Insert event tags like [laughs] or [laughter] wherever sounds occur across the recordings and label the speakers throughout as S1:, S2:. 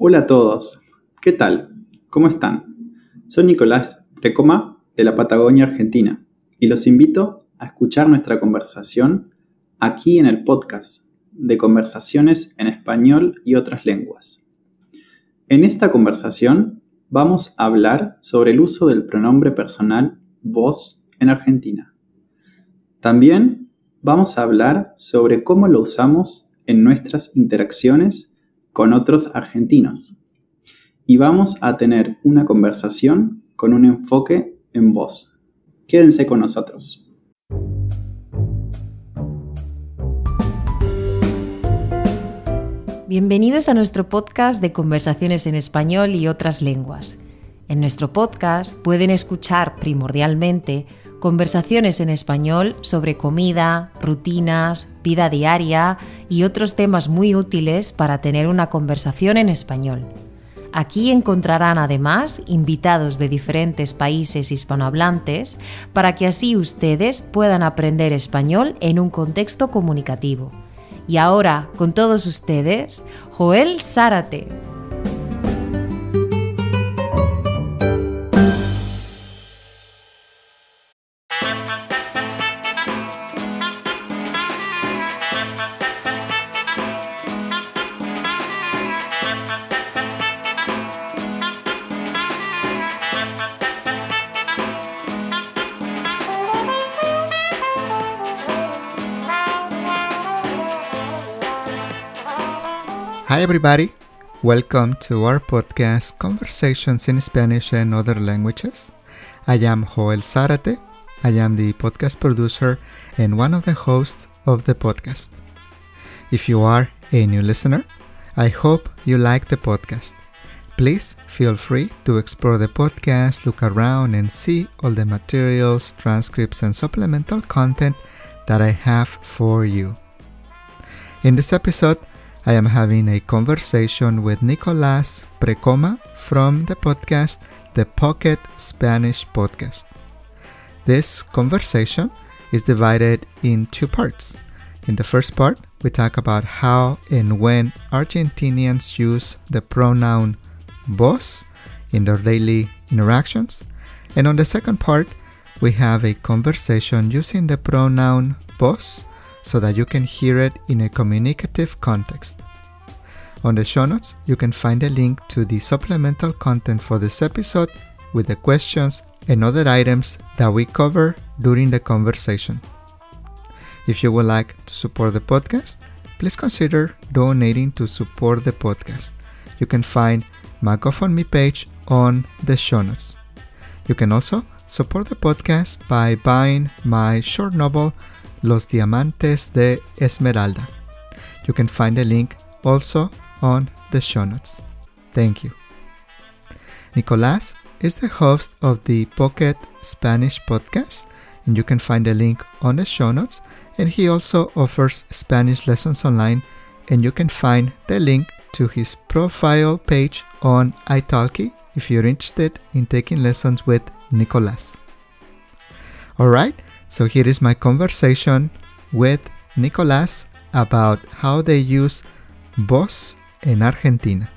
S1: Hola a todos, ¿qué tal? ¿Cómo están? Soy Nicolás Precoma de la Patagonia Argentina y los invito a escuchar nuestra conversación aquí en el podcast de conversaciones en español y otras lenguas. En esta conversación vamos a hablar sobre el uso del pronombre personal vos en Argentina. También vamos a hablar sobre cómo lo usamos en nuestras interacciones con otros argentinos. Y vamos a tener una conversación con un enfoque en voz. Quédense con nosotros.
S2: Bienvenidos a nuestro podcast de conversaciones en español y otras lenguas. En nuestro podcast pueden escuchar primordialmente conversaciones en español sobre comida, rutinas, vida diaria y otros temas muy útiles para tener una conversación en español. Aquí encontrarán además invitados de diferentes países hispanohablantes para que así ustedes puedan aprender español en un contexto comunicativo. Y ahora, con todos ustedes, Joel Zárate.
S3: Everybody. Welcome to our podcast, Conversations in Spanish and Other Languages. I am Joel Zarate. I am the podcast producer and one of the hosts of the podcast. If you are a new listener, I hope you like the podcast. Please feel free to explore the podcast, look around, and see all the materials, transcripts, and supplemental content that I have for you. In this episode, I am having a conversation with Nicolas Precoma from the podcast The Pocket Spanish Podcast. This conversation is divided in two parts. In the first part, we talk about how and when Argentinians use the pronoun vos in their daily interactions. And on the second part, we have a conversation using the pronoun vos so that you can hear it in a communicative context. On the show notes, you can find a link to the supplemental content for this episode with the questions and other items that we cover during the conversation. If you would like to support the podcast, please consider donating to support the podcast. You can find my GoFundMe page on the show notes. You can also support the podcast by buying my short novel Los Diamantes de Esmeralda. You can find the link also on the show notes. Thank you. Nicolas is the host of the Pocket Spanish podcast, and you can find the link on the show notes. And he also offers Spanish lessons online, and you can find the link to his profile page on italki if you're interested in taking lessons with Nicolas. Alright, so here is my conversation with Nicolas about how they use vos en Argentina.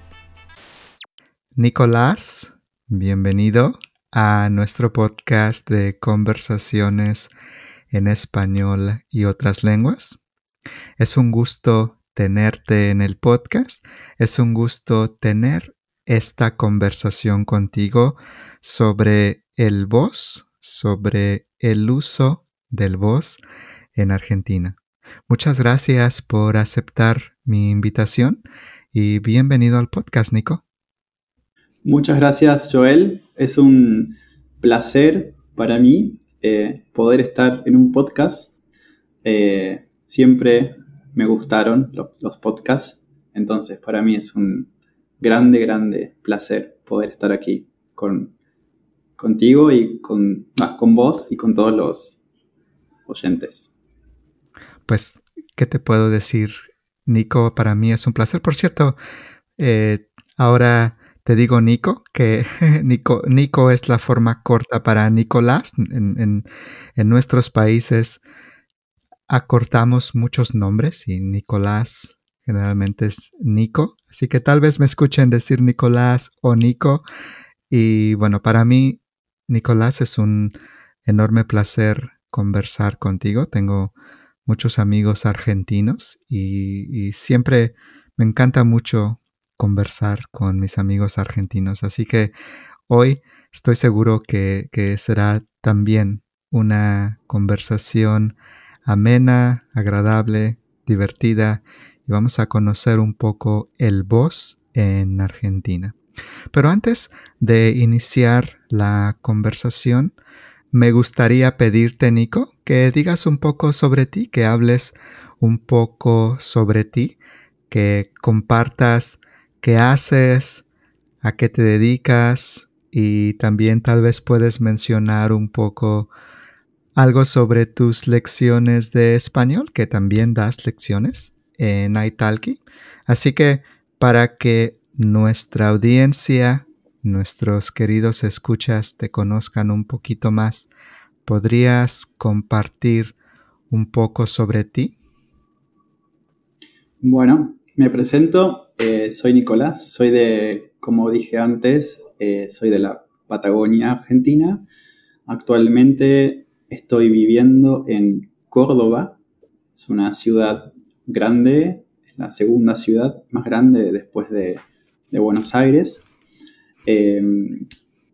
S3: Nicolás, bienvenido a nuestro podcast de conversaciones en español y otras lenguas. Es un gusto tenerte en el podcast. Es un gusto tener esta conversación contigo sobre el voz, sobre el uso del voz en Argentina. Muchas gracias por aceptar mi invitación y bienvenido al podcast, Nico.
S1: Muchas gracias, Joel. Es un placer para mí eh, poder estar en un podcast. Eh, siempre me gustaron los, podcasts, entonces para mí es un grande, grande placer poder estar aquí con, contigo y con, ah, con vos y con todos los oyentes.
S3: Pues, ¿qué te puedo decir? Nico, para mí es un placer. Por cierto, eh, ahora te digo Nico, que [laughs] Nico, Nico, es la forma corta para Nicolás. En, nuestros países acortamos muchos nombres y Nicolás generalmente es Nico, así que tal vez me escuchen decir Nicolás o Nico. Y bueno, para mí, Nicolás, es un enorme placer conversar contigo. Tengo muchos amigos argentinos y, siempre me encanta mucho conversar con mis amigos argentinos. Así que hoy estoy seguro que, que será también una conversación amena, agradable, divertida y vamos a conocer un poco el voz en Argentina. Pero antes de iniciar la conversación, me gustaría pedirte, Nico, que digas un poco sobre ti, que hables un poco sobre ti, que compartas qué haces, a qué te dedicas y también tal vez puedes mencionar un poco algo sobre tus lecciones de español, que también das lecciones en Italki. Así que para que nuestra audiencia, nuestros queridos escuchas te conozcan un poquito más, ¿podrías compartir un poco sobre ti?
S1: Bueno, me presento, eh, soy Nicolás, soy de, como dije antes, eh, soy de la Patagonia, Argentina. Actualmente Estoy viviendo en Córdoba, es una ciudad grande, es la segunda ciudad más grande después de, Buenos Aires. Em,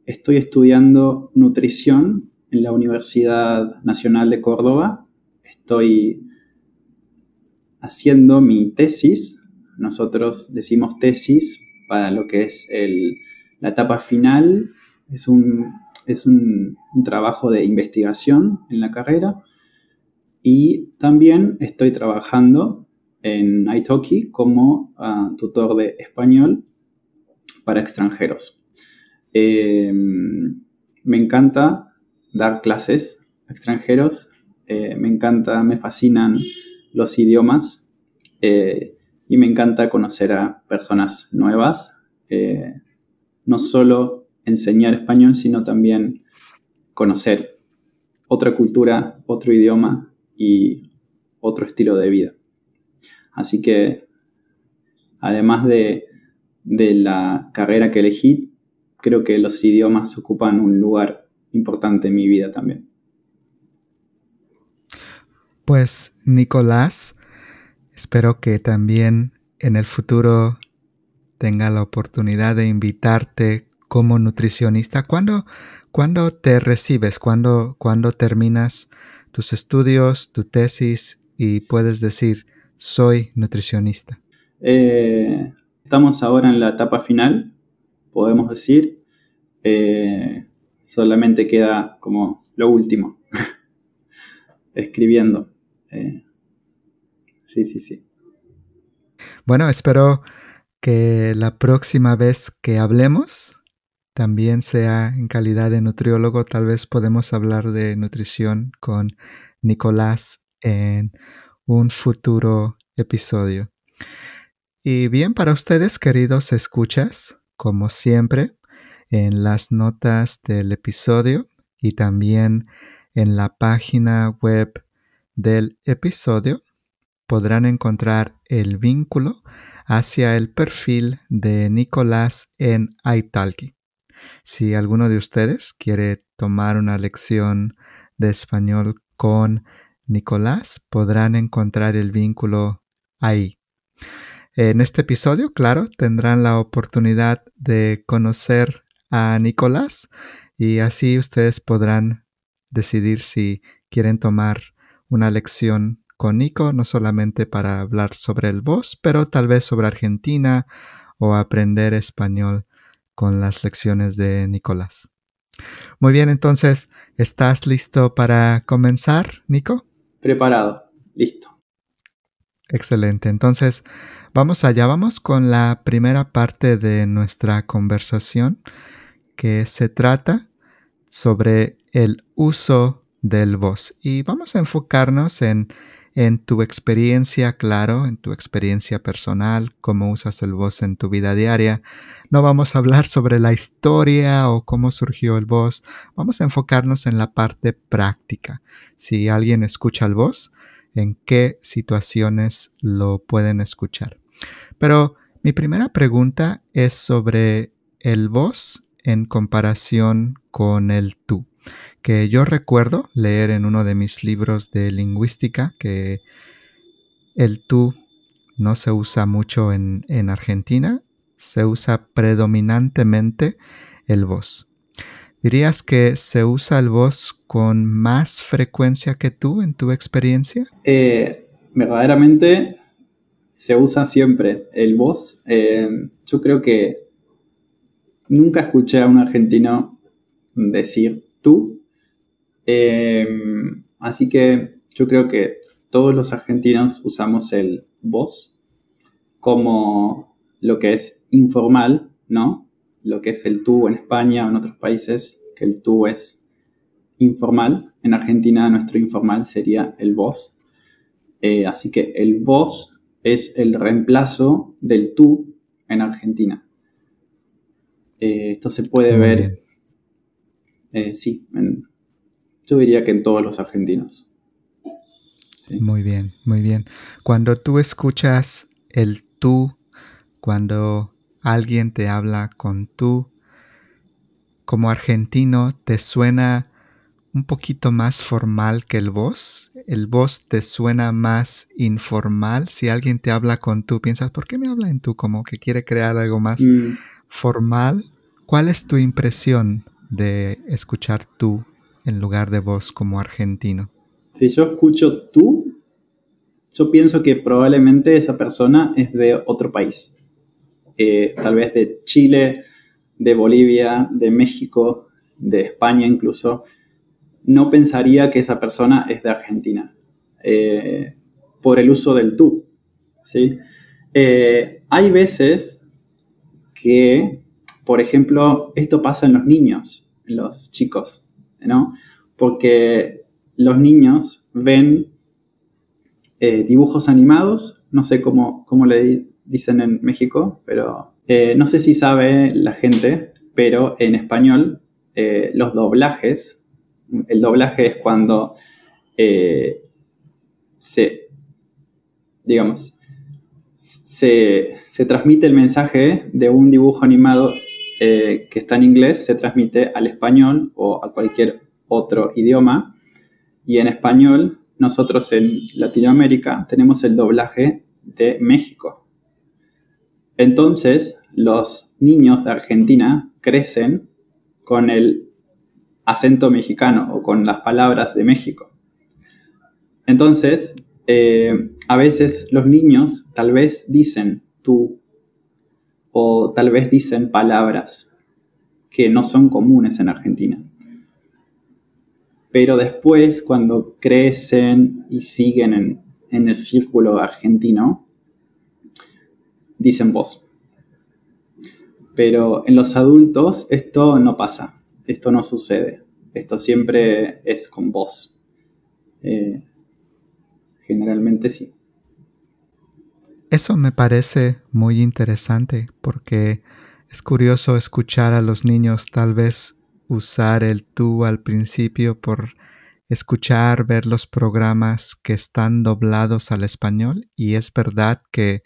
S1: estoy estudiando nutrición en la Universidad Nacional de Córdoba. Estoy haciendo mi tesis. Nosotros decimos tesis para lo que es la etapa final. Es un es un, trabajo de investigación en la carrera y también estoy trabajando en Italki como ah, tutor de español para extranjeros. Em, me encanta dar clases a extranjeros, eh, me encanta, me fascinan los idiomas eh, y me encanta conocer a personas nuevas, eh, no solo enseñar español, sino también conocer otra cultura, otro idioma y otro estilo de vida. Así que, además de, la carrera que elegí, creo que los idiomas ocupan un lugar importante en mi vida también.
S3: Pues, Nicolás, espero que también en el futuro tenga la oportunidad de invitarte como nutricionista? ¿Cuándo, te recibes? ¿Cuándo, ¿Cuándo terminas tus estudios, tu tesis y puedes decir, soy nutricionista?
S1: Eh, estamos ahora en la etapa final, podemos decir. Eh, solamente queda como lo último, [laughs] escribiendo. Eh, sí, sí, sí.
S3: Bueno, espero que la próxima vez que hablemos también sea en calidad de nutriólogo, tal vez podemos hablar de nutrición con Nicolás en un futuro episodio. Y bien, para ustedes, queridos escuchas, como siempre, en las notas del episodio y también en la página web del episodio podrán encontrar el vínculo hacia el perfil de Nicolás en Italki. Si alguno de ustedes quiere tomar una lección de español con Nicolás, podrán encontrar el vínculo ahí. En este episodio, claro, tendrán la oportunidad de conocer a Nicolás y así ustedes podrán decidir si quieren tomar una lección con Nico, no solamente para hablar sobre el voz, pero tal vez sobre Argentina o aprender español con las lecciones de Nicolás. Muy bien, entonces, ¿estás listo para comenzar, Nico?
S1: Preparado, listo.
S3: Excelente, entonces vamos allá, vamos con la primera parte de nuestra conversación que se trata sobre el uso del voz y vamos a enfocarnos en en tu experiencia, claro, en tu experiencia personal, cómo usas el voz en tu vida diaria. No vamos a hablar sobre la historia o cómo surgió el voz, vamos a enfocarnos en la parte práctica. Si alguien escucha el voz, en qué situaciones lo pueden escuchar. Pero mi primera pregunta es sobre el vos en comparación con el tú, que yo recuerdo leer en uno de mis libros de lingüística que el tú no se usa mucho en, Argentina, se usa predominantemente el vos. ¿Dirías que se usa el vos con más frecuencia que tú en tu experiencia?
S1: Eh, verdaderamente se usa siempre el vos. Eh, yo creo que nunca escuché a un argentino decir tú. Eh, así que yo creo que todos los argentinos usamos el vos como lo que es informal, ¿no? Lo que es el tú en España o en otros países, que el tú es informal. En Argentina nuestro informal sería el vos. Eh, así que el vos es el reemplazo del tú en Argentina. Eh, esto se puede ver, eh, sí, yo diría que en todos los argentinos.
S3: Muy bien, muy bien. Cuando tú escuchas el tú, cuando alguien te habla con tú, como argentino, ¿te suena un poquito más formal que el voz? ¿El voz te suena más informal? Si alguien te habla con tú, piensas, ¿por qué me habla en tú? Como que quiere crear algo más mm. formal. ¿Cuál es tu impresión de escuchar tú en lugar de voz como argentino?
S1: Si yo escucho tú, yo pienso que probablemente esa persona es de otro país. Eh, tal vez de Chile, de Bolivia, de México, de España incluso. No pensaría que esa persona es de Argentina eh, por el uso del tú. ¿sí? Eh, hay veces que, por ejemplo, esto pasa en los niños, en los chicos, ¿no? Porque los niños ven dibujos animados, no sé cómo, cómo le dicen en México, pero eh, no sé si sabe la gente, pero en español eh, los doblajes, el doblaje es cuando se, digamos, se, se, transmite el mensaje de un dibujo animado que está en inglés, se transmite al español o a cualquier otro idioma y en español, nosotros en Latinoamérica tenemos el doblaje de México. Entonces, los niños de Argentina crecen con el acento mexicano o con las palabras de México. Entonces, eh, a veces los niños tal vez dicen tú o tal vez dicen palabras que no son comunes en Argentina pero después cuando crecen y siguen en, el círculo argentino, dicen vos. Pero en los adultos esto no pasa, esto no sucede, esto siempre es con vos. Eh, generalmente sí.
S3: Eso me parece muy interesante porque es curioso escuchar a los niños tal vez usar el tú al principio por escuchar, ver los programas que están doblados al español y es verdad que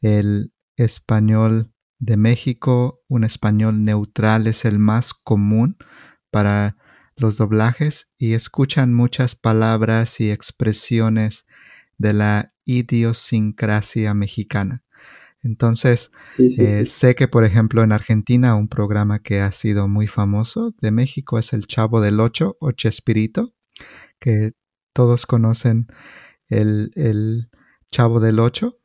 S3: el español de México, un español neutral es el más común para los doblajes y escuchan muchas palabras y expresiones de la idiosincrasia mexicana. Entonces, eh, sé que, por ejemplo, en Argentina un programa que ha sido muy famoso de México es el Chavo del Ocho o Chespirito, que todos conocen el, Chavo del Ocho.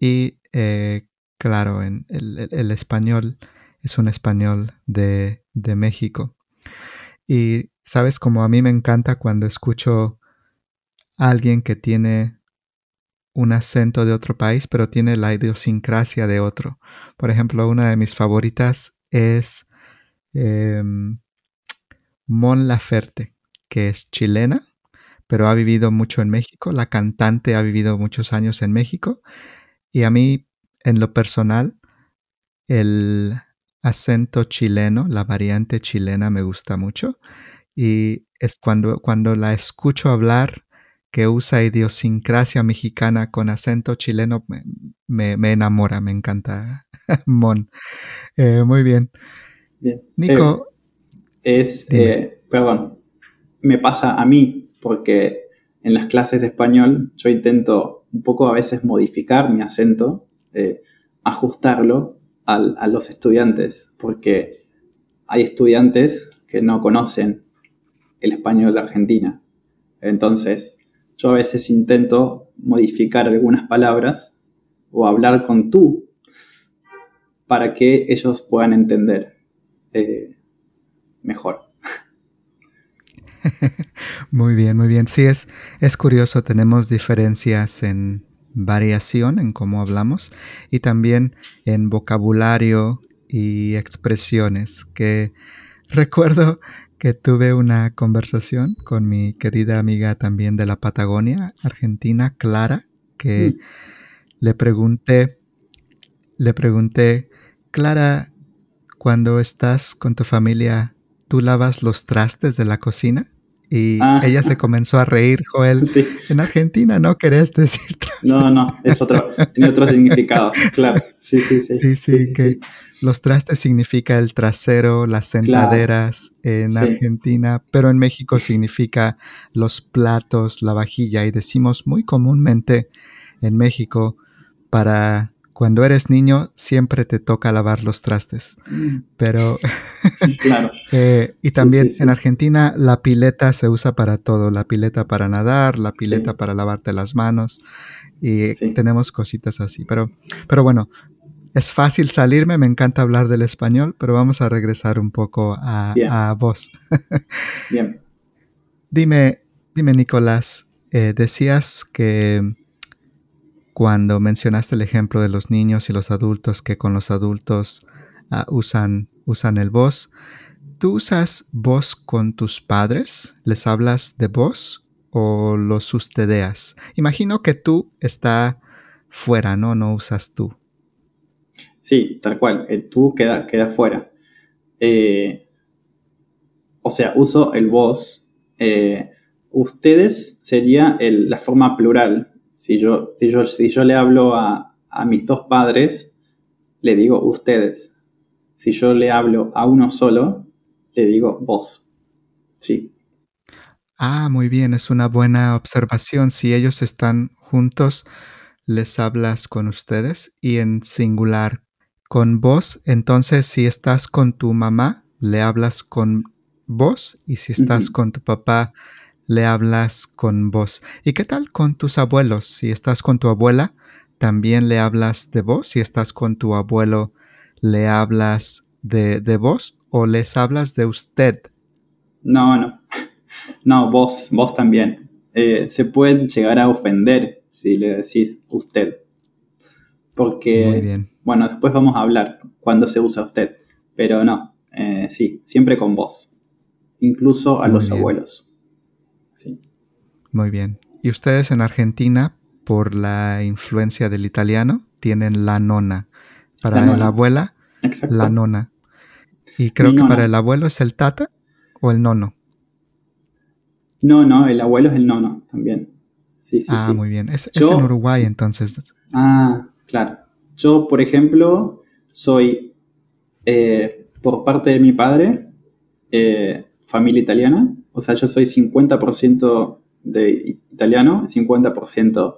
S3: Y eh, claro, en el, español es un español de, de México. Y sabes, como a mí me encanta cuando escucho a alguien que tiene un acento de otro país, pero tiene la idiosincrasia de otro. Por ejemplo, una de mis favoritas es em, Mon Laferte, que es chilena, pero ha vivido mucho en México. La cantante ha vivido muchos años en México. Y a mí, en lo personal, el acento chileno, la variante chilena me gusta mucho. Y es cuando, cuando la escucho hablar, que usa idiosincrasia mexicana con acento chileno me, enamora, me encanta. [laughs] Mon. Eh, muy bien. Nico.
S1: Eh, es, eh, perdón, me pasa a mí porque en las clases de español yo intento un poco a veces modificar mi acento, ajustarlo a los estudiantes, porque hay estudiantes que no conocen el español de Argentina. Entonces, yo a veces intento modificar algunas palabras o hablar con tú para que ellos puedan entender eh, mejor. [laughs]
S3: Muy bien, muy bien. Sí, es, es curioso, tenemos diferencias en variación en cómo hablamos y también en vocabulario y expresiones que recuerdo que tuve una conversación con mi querida amiga también de la Patagonia, Argentina, Clara, que mm. le pregunté, le pregunté, Clara, cuando estás con tu familia, ¿tú lavas los trastes de la cocina? Y ah. ella se comenzó a reír, Joel. [laughs] En Argentina no querés decir [laughs]
S1: trastes. No, no, es otro, tiene otro significado, claro. Sí, sí, sí.
S3: Sí, sí, que los trastes significa el trasero, las sentaderas en Argentina, pero en México significa los platos, la vajilla. Y decimos muy comúnmente en México para cuando eres niño siempre te toca lavar los trastes. Mm. Pero, claro. [laughs] Eh, y también en Argentina la pileta se usa para todo, la pileta para nadar, la pileta para lavarte las manos y tenemos cositas así. Pero, pero bueno, es fácil salirme, me encanta hablar del español, pero vamos a regresar un poco a, vos.
S1: Bien. [laughs]
S3: Dime, dime Nicolás, eh, decías que cuando mencionaste el ejemplo de los niños y los adultos que con los adultos ah, usan, usan el vos, ¿tú usas vos con tus padres? ¿Les hablas de vos o los ustedeas? Imagino que tú está fuera, ¿no? No usas tú.
S1: Sí, tal cual. El tú queda, queda fuera. Eh, o sea, uso el vos. Eh, ustedes sería la forma plural si yo, si yo, si yo le hablo a, mis dos padres, le digo ustedes. Si yo le hablo a uno solo, le digo vos. Sí.
S3: Ah, muy bien, es una buena observación. Si ellos están juntos, les hablas con ustedes y en singular con vos. Entonces, si estás con tu mamá, le hablas con vos y si estás con tu papá, le hablas con vos. ¿Y qué tal con tus abuelos? Si estás con tu abuela, también le hablas de vos. Si estás con tu abuelo, le hablas de, de vos o les hablas de usted.
S1: No, no. [laughs] No, vos, vos también. Eh, se pueden llegar a ofender si le decís usted. Porque, bueno, después vamos a hablar cuando se usa usted. Pero no, eh, sí, siempre con vos. Incluso a los abuelos.
S3: Muy bien. ¿Y ustedes en Argentina, por la influencia del italiano, tienen la nona? Para la, abuela, la nona. Y creo que para el abuelo es el tata o el nono.
S1: No, no, el abuelo es el nono también. Sí, sí,
S3: ah, muy bien. Es, en Uruguay entonces.
S1: Ah, claro. Yo, por ejemplo, soy, eh, por parte de mi padre, eh, familia italiana. O sea, yo soy 50% de italiano, 50%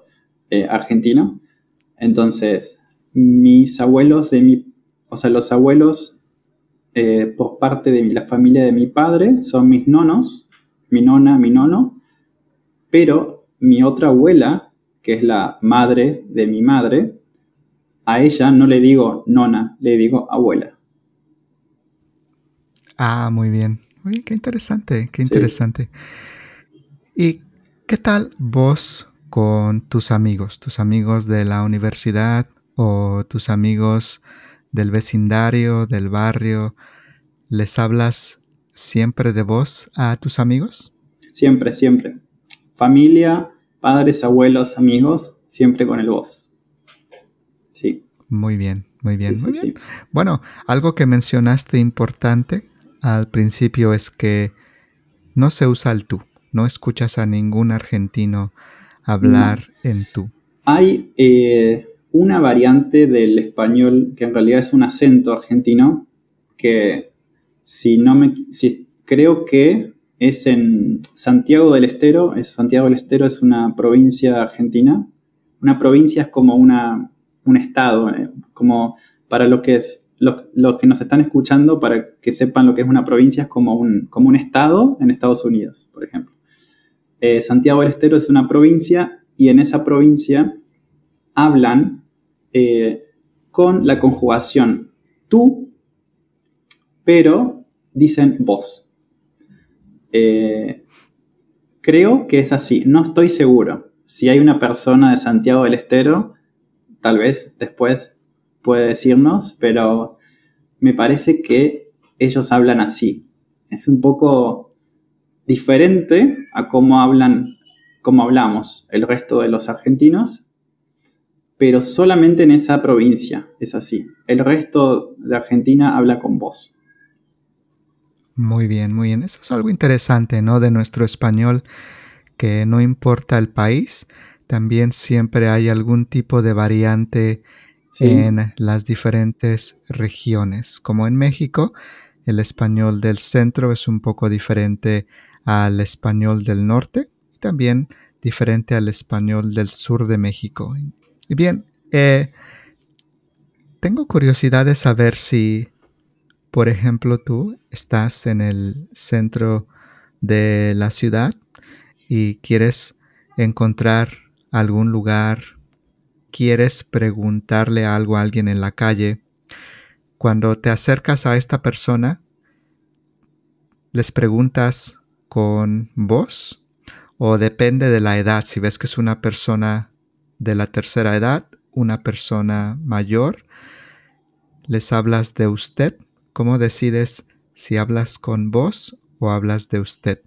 S1: eh, argentino. Entonces, mis abuelos de mi, o sea, los abuelos eh, por parte de la familia de mi padre son mis nonos, mi nona, mi nono, pero mi otra abuela, que es la madre de mi madre, a ella no le digo nona, le digo abuela.
S3: Ah, muy bien. Qué interesante, qué interesante. ¿Y qué tal vos con tus amigos, tus amigos de la universidad o tus amigos del vecindario, del barrio? ¿Les hablas siempre de vos a tus amigos?
S1: Siempre, siempre. Familia, padres, abuelos, amigos, siempre con el vos. Sí.
S3: Muy bien, muy bien, muy bien. Bueno, algo que mencionaste importante al principio es que no se usa el tú. no escuchas a ningún argentino hablar en tú.
S1: Hay eh, una variante del español que en realidad es un acento argentino que si no me si creo que es en Santiago del Estero, es Santiago del Estero es una provincia argentina. Una provincia es como una, un estado, eh, como para lo que es los, que nos están escuchando, para que sepan lo que es una provincia, es como un, como un estado en Estados Unidos, por ejemplo. Eh, Santiago del Estero es una provincia y en esa provincia hablan eh, con la conjugación tú, pero dicen vos. Eh, creo que es así, no estoy seguro. Si hay una persona de Santiago del Estero, tal vez después puede decirnos, pero me parece que ellos hablan así. Es un poco diferente a cómo hablan, cómo hablamos el resto de los argentinos, pero solamente en esa provincia es así. El resto de Argentina habla con voz.
S3: Muy bien, muy bien. Eso es algo interesante, ¿no? De nuestro español, que no importa el país, también siempre hay algún tipo de variante en las diferentes regiones. Como en México, el español del centro es un poco diferente al español del norte y también diferente al español del sur de México. Y bien, eh, tengo curiosidad de saber si, por ejemplo, tú estás en el centro de la ciudad y quieres encontrar algún lugar quieres preguntarle algo a alguien en la calle, cuando te acercas a esta persona, les preguntas con voz o depende de la edad. Si ves que es una persona de la tercera edad, una persona mayor, les hablas de usted. ¿Cómo decides si hablas con voz o hablas de usted?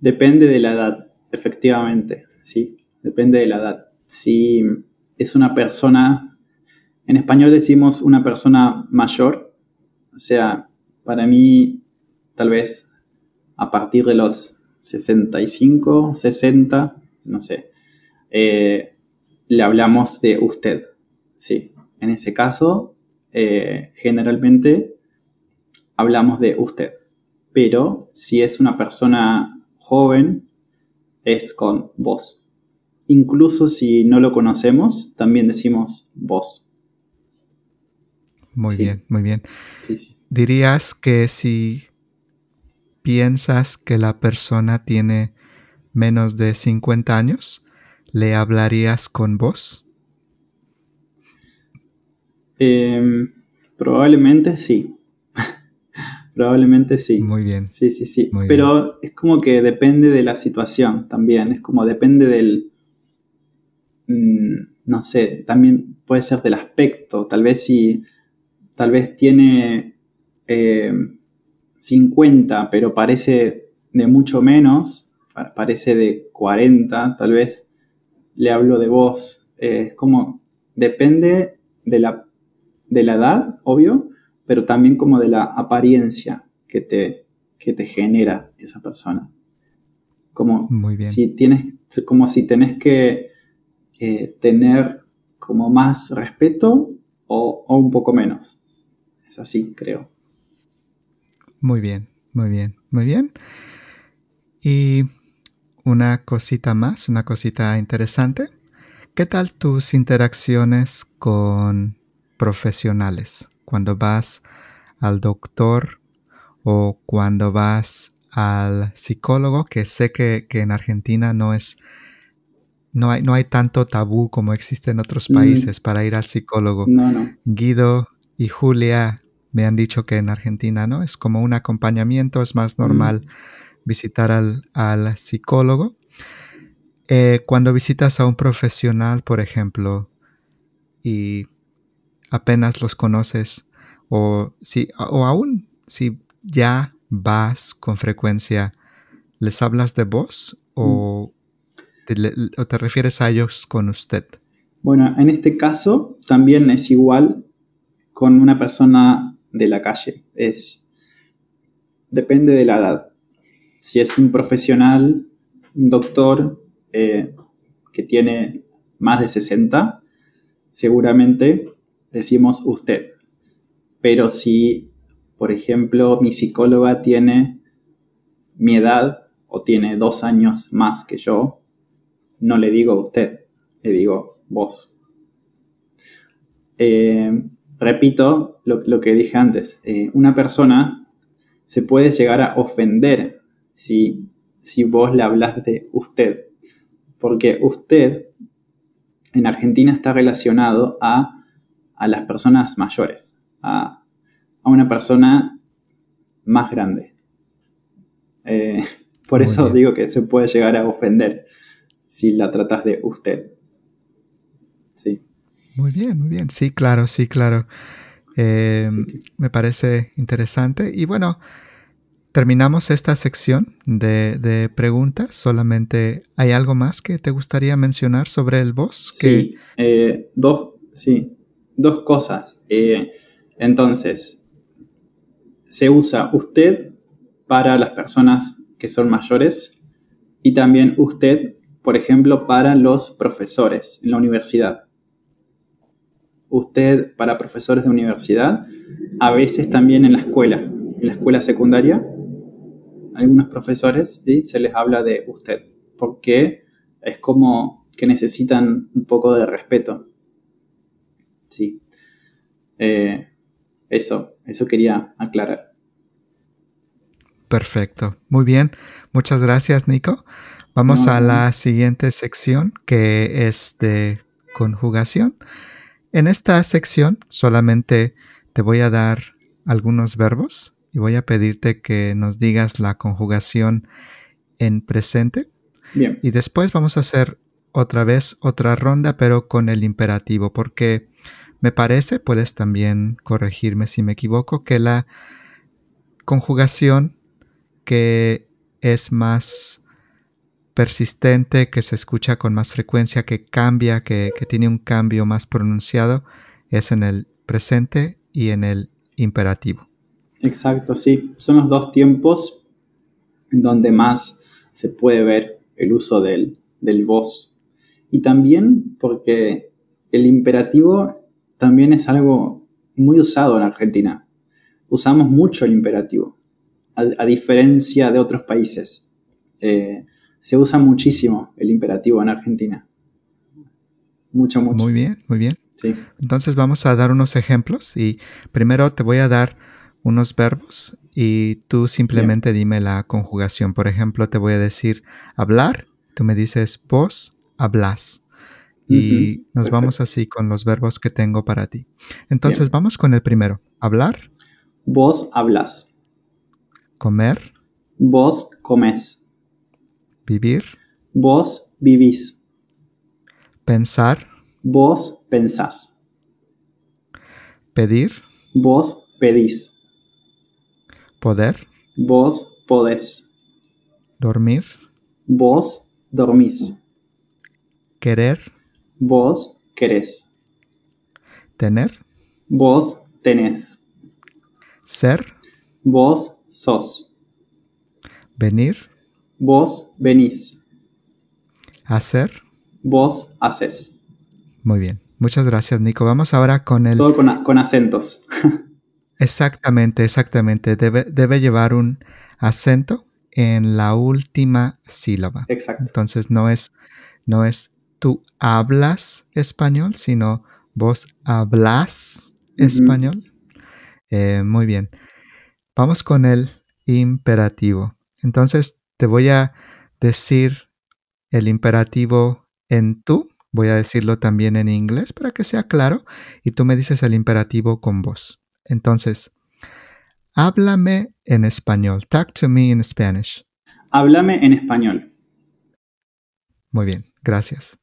S1: Depende de la edad, efectivamente, sí, depende de la edad si es una persona, en español decimos una persona mayor, o sea, para mí tal vez a partir de los 65, 60, no sé, eh, le hablamos de usted, sí. En ese caso, eh, generalmente hablamos de usted, pero si es una persona joven, es con vos. Incluso si no lo conocemos, también decimos vos.
S3: Muy bien, muy bien. ¿Dirías que si piensas que la persona tiene menos de 50 años, le hablarías con vos?
S1: Em, probablemente sí. [laughs] probablemente sí.
S3: Muy bien.
S1: Sí, sí, sí. Pero es como que depende de la situación también. Es como depende del, no sé, también puede ser del aspecto, tal vez si, tal vez tiene 50, eh, pero parece de mucho menos, parece de 40, tal vez le hablo de voz, es como, depende de la, de la edad, obvio, pero también como de la apariencia que te, que te genera esa persona. Como si tienes, como si tenés que eh, tener como más respeto o, un poco menos. Es así, creo.
S3: Muy bien, muy bien, muy bien. Y una cosita más, una cosita interesante. ¿Qué tal tus interacciones con profesionales? Cuando vas al doctor o cuando vas al psicólogo, que sé que, que en Argentina no es no hay, no hay tanto tabú como existe en otros mm. países para ir al psicólogo. Guido y Julia me han dicho que en Argentina, ¿no? Es como un acompañamiento, es más normal mm. visitar al, psicólogo. Eh, cuando visitas a un profesional, por ejemplo, y apenas los conoces, o, si, o aún si ya vas con frecuencia, ¿les hablas de vos o, ¿O te refieres a ellos con usted?
S1: Bueno, en este caso también es igual con una persona de la calle. Es. Depende de la edad. si es un profesional, un doctor eh, que tiene más de 60, seguramente decimos usted. Pero si, por ejemplo, mi psicóloga tiene mi edad o tiene dos años más que yo, no le digo usted, le digo vos. Eh, repito lo, que dije antes, eh, una persona se puede llegar a ofender si, si vos le hablas de usted, porque usted en Argentina está relacionado a, las personas mayores, a, una persona más grande. Eh, por eso digo que se puede llegar a ofender si la tratas de usted. Sí.
S3: Muy bien, muy bien. Sí, claro, sí, claro. Em, me parece interesante. Y bueno, terminamos esta sección de, preguntas. Solamente, ¿hay algo más que te gustaría mencionar sobre el voz?
S1: Sí, eh, dos, sí, dos cosas. Eh, entonces, se usa usted para las personas que son mayores y también usted, por ejemplo, para los profesores en la universidad usted para profesores de universidad, a veces también en la escuela, en la escuela secundaria, algunos profesores se les habla de usted, porque es como que necesitan un poco de respeto. Sí. Eh, eso, eso quería aclarar.
S3: Perfecto. Muy bien. Muchas gracias, Nico. Vamos a la siguiente sección que es de conjugación. En esta sección solamente te voy a dar algunos verbos y voy a pedirte que nos digas la conjugación en presente.
S1: Bien.
S3: Y después vamos a hacer otra vez otra ronda, pero con el imperativo, porque me parece, puedes también corregirme si me equivoco, que la conjugación que es más persistente, que se escucha con más frecuencia, que cambia, que, tiene un cambio más pronunciado, es en el presente y en el imperativo.
S1: Exacto, sí. Son los dos tiempos en donde más se puede ver el uso del, del voz. Y también porque el imperativo también es algo muy usado en Argentina. Usamos mucho el imperativo, a, diferencia de otros países. Eh, se usa muchísimo el imperativo en Argentina. Mucho, mucho.
S3: Muy bien, muy bien.
S1: Sí.
S3: Entonces vamos a dar unos ejemplos y primero te voy a dar unos verbos y tú simplemente dime la conjugación. Por ejemplo, te voy a decir hablar, tú me dices vos hablas. Y nos vamos así con los verbos que tengo para ti. Entonces vamos con el primero. Hablar.
S1: Vos hablas.
S3: Comer.
S1: Vos comes.
S3: Vivir.
S1: Vos vivís.
S3: Pensar.
S1: Vos pensás.
S3: Pedir.
S1: Vos pedís.
S3: Poder.
S1: Vos podés.
S3: Dormir.
S1: Vos dormís.
S3: Querer.
S1: Vos querés.
S3: Tener.
S1: Vos tenés.
S3: Ser.
S1: Vos sos.
S3: Venir.
S1: Vos venís.
S3: Hacer.
S1: Vos haces.
S3: Muy bien. Muchas gracias, Nico. Vamos ahora con el...
S1: Todo con, acentos. [laughs]
S3: exactamente, exactamente. Debe, debe llevar un acento en la última sílaba.
S1: Exacto.
S3: Entonces no es, no es tú hablas español, sino vos hablas español. Eh, muy bien. Vamos con el imperativo. Entonces te voy a decir el imperativo en tú, voy a decirlo también en inglés para que sea claro, y tú me dices el imperativo con voz. Entonces, háblame en español. Talk to me in Spanish.
S1: Háblame en español.
S3: Muy bien, gracias.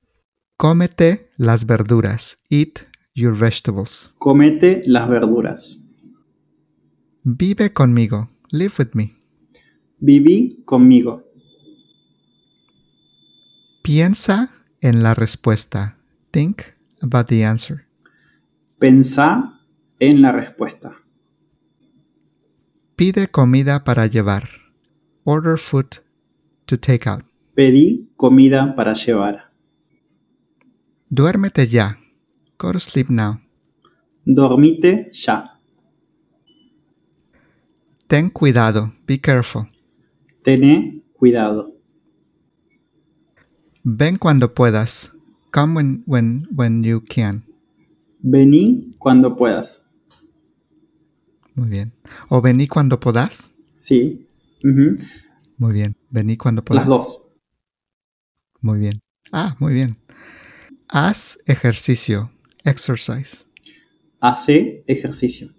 S3: Cómete las verduras. Eat your vegetables.
S1: Cómete las verduras.
S3: Vive conmigo. Live with me.
S1: Viví conmigo.
S3: Piensa en la respuesta. Think about the answer.
S1: Pensá en la respuesta.
S3: Pide comida para llevar. order food to take out.
S1: Pedí comida para llevar.
S3: Duérmete ya. Go to sleep now.
S1: Dormite ya.
S3: Ten cuidado. Be careful.
S1: Tené cuidado.
S3: Ven cuando puedas. Come when, when, when you can.
S1: Vení cuando puedas.
S3: Muy bien. O vení cuando podas.
S1: Sí.
S3: Muy bien. Vení cuando podas.
S1: Las dos.
S3: Muy bien. Ah, muy bien. Haz ejercicio. Exercise.
S1: Hace ejercicio.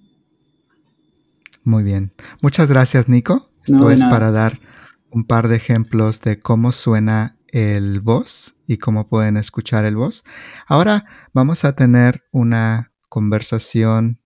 S3: Muy bien. Muchas gracias, Nico. Esto
S1: No,
S3: es
S1: nada.
S3: para dar un par de ejemplos de cómo suena el voz y cómo pueden escuchar el voz. Ahora vamos a tener una conversación.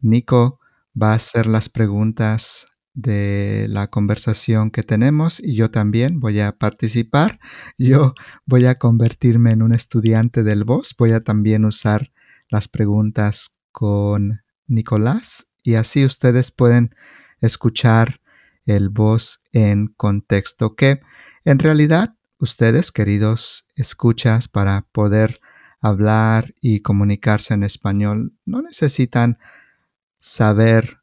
S3: Nico va a hacer las preguntas de la conversación que tenemos y yo también voy a participar. Yo voy a convertirme en un estudiante del voz. Voy a también usar las preguntas con Nicolás y así ustedes pueden escuchar el voz en contexto que en realidad ustedes queridos escuchas para poder hablar y comunicarse en español no necesitan saber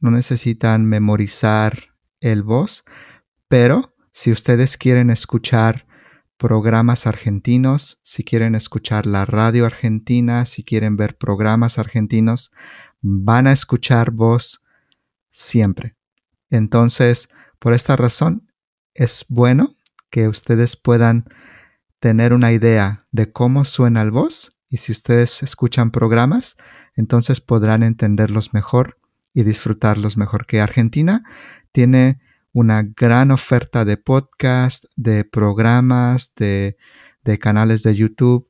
S3: no necesitan memorizar el voz pero si ustedes quieren escuchar programas argentinos, si quieren escuchar la radio argentina, si quieren ver programas argentinos, van a escuchar voz siempre. Entonces, por esta razón, es bueno que ustedes puedan tener una idea de cómo suena el voz y si ustedes escuchan programas, entonces podrán entenderlos mejor y disfrutarlos mejor. Que Argentina tiene una gran oferta de podcast, de programas, de, de canales de YouTube.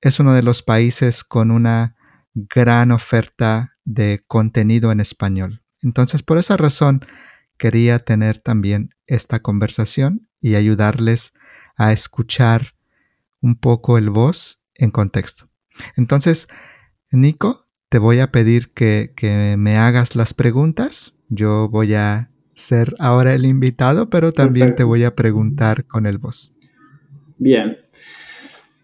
S3: Es uno de los países con una gran oferta de contenido en español. Entonces, por esa razón, quería tener también esta conversación y ayudarles a escuchar un poco el voz en contexto. Entonces, Nico, te voy a pedir que, que me hagas las preguntas. Yo voy a ser ahora el invitado, pero también te voy a preguntar con el voz.
S1: Bien.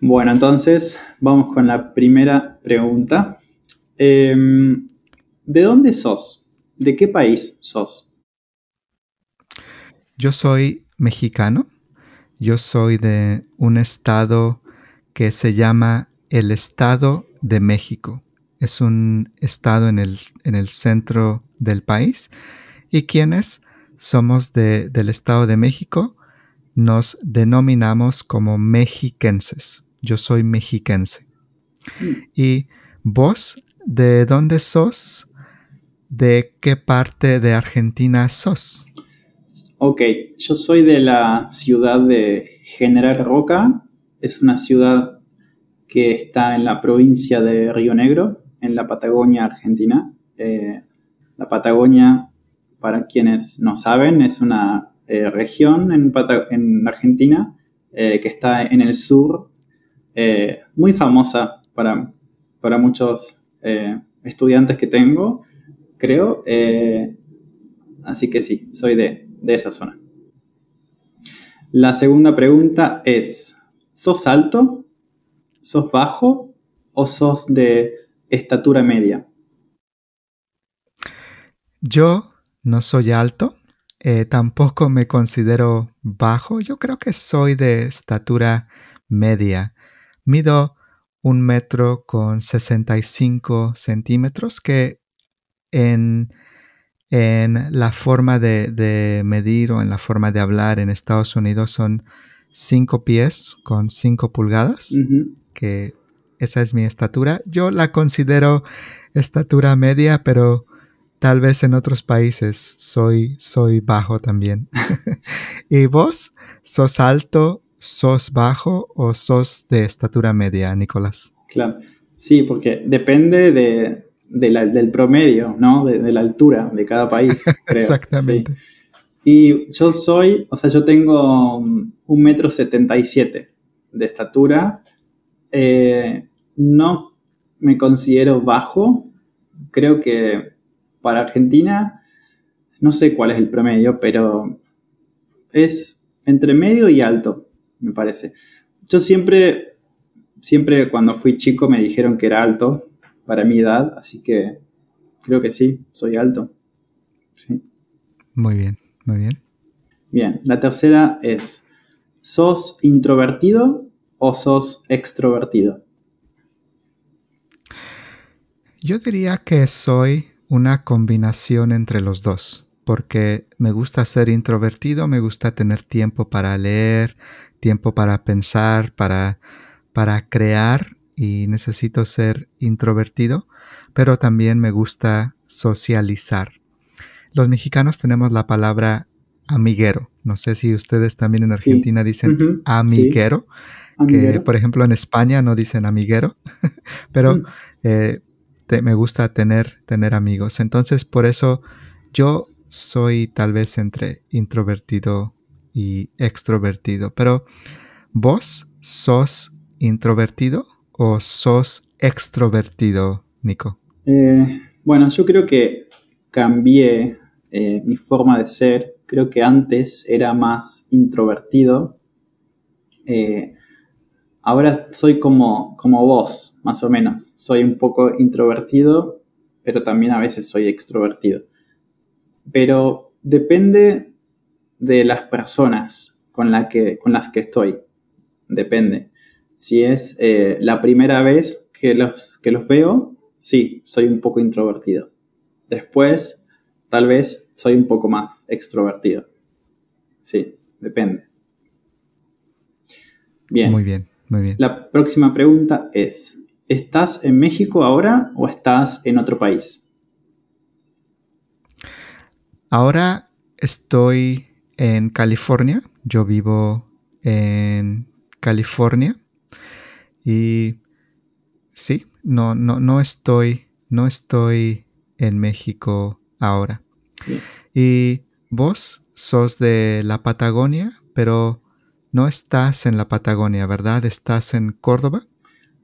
S1: Bueno, entonces vamos con la primera pregunta. Em, ¿De dónde sos? ¿De qué país sos?
S3: Yo soy mexicano. Yo soy de un estado que se llama el Estado de México. Es un estado en el, en el centro del país. Y quienes somos de- del Estado de México nos denominamos como mexiquenses. Yo soy mexiquense. ¿Y vos, de dónde sos? ¿De qué parte de Argentina sos?
S1: Ok, yo soy de la ciudad de General Roca. Es una ciudad que está en la provincia de Río Negro, en la Patagonia Argentina. Eh, la Patagonia, para quienes no saben, es una eh, región en, en Argentina eh, que está en el sur, muy famosa para, para muchos estudiantes que tengo, creo. Eh, así que sí, soy de, de esa zona. La segunda pregunta es, ¿sos alto? ¿Sos bajo? ¿O sos de estatura media?
S3: Yo no soy alto, eh, tampoco me considero bajo, yo creo que soy de estatura media. Mido un metro con 65 centímetros, que en, en la forma de, de medir o en la forma de hablar en Estados Unidos son 5 pies con 5 pulgadas que esa es mi estatura. Yo la considero estatura media, pero tal vez en otros países soy, soy bajo también. [laughs] ¿Y vos? ¿Sos alto, sos bajo o sos de estatura media, Nicolás?
S1: Claro. Sí, porque depende de, de la- del promedio, ¿no? De, de la altura de cada país, [laughs] creo.
S3: Exactamente.
S1: Sí. Y yo soy, o sea, yo tengo um, un metro setenta y siete de estatura. Eh, no me considero bajo. Creo que para Argentina, no sé cuál es el promedio, pero es entre medio y alto, me parece. Yo siempre, siempre cuando fui chico me dijeron que era alto para mi edad, así que creo que sí, soy alto. Sí.
S3: Muy bien, muy bien.
S1: Bien, la tercera es, ¿sos introvertido o sos extrovertido?
S3: Yo diría que soy una combinación entre los dos, porque me gusta ser introvertido, me gusta tener tiempo para leer, tiempo para pensar, para, para crear y necesito ser introvertido, pero también me gusta socializar. Los mexicanos tenemos la palabra amiguero. No sé si ustedes también en Argentina dicen amiguero, que por ejemplo en España no dicen amiguero, [laughs] pero mm. eh, me gusta tener, tener amigos. Entonces, por eso yo soy tal vez entre introvertido y extrovertido. Pero, ¿vos sos introvertido o sos extrovertido, Nico?
S1: Eh, bueno, yo creo que cambié eh, mi forma de ser. Creo que antes era más introvertido. Eh, Ahora soy como, como vos, más o menos. Soy un poco introvertido, pero también a veces soy extrovertido. Pero depende de las personas con, que, con las que estoy. Depende. Si es eh, la primera vez que los, que los veo, sí, soy un poco introvertido. Después, tal vez soy un poco más extrovertido. Sí, depende.
S3: Bien. Muy bien. Muy bien.
S1: La próxima pregunta es, ¿estás en México ahora o estás en otro país?
S3: Ahora estoy en California. Yo vivo en California. Y sí, no, no, no estoy, no estoy en México ahora. Y vos sos de la Patagonia, pero no estás en la Patagonia, ¿verdad? ¿Estás en Córdoba?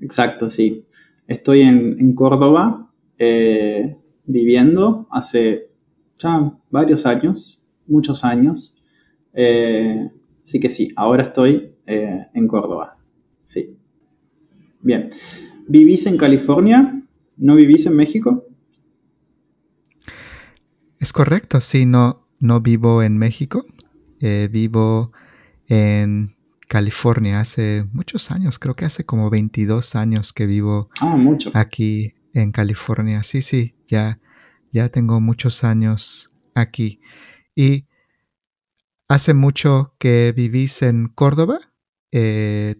S1: Exacto, sí. Estoy en, Córdoba eh, viviendo hace ya varios años, muchos años. Eh, sí que sí, ahora estoy eh, en Córdoba. Sí. Bien. ¿Vivís en California? ¿No vivís en México?
S3: Es correcto, sí, no, no vivo en México. vivo en California hace muchos años, creo que hace como 22 años que vivo
S1: ah, mucho.
S3: aquí en California. Sí, sí, ya, ya tengo muchos años aquí. ¿Y hace mucho que vivís en Córdoba? Eh,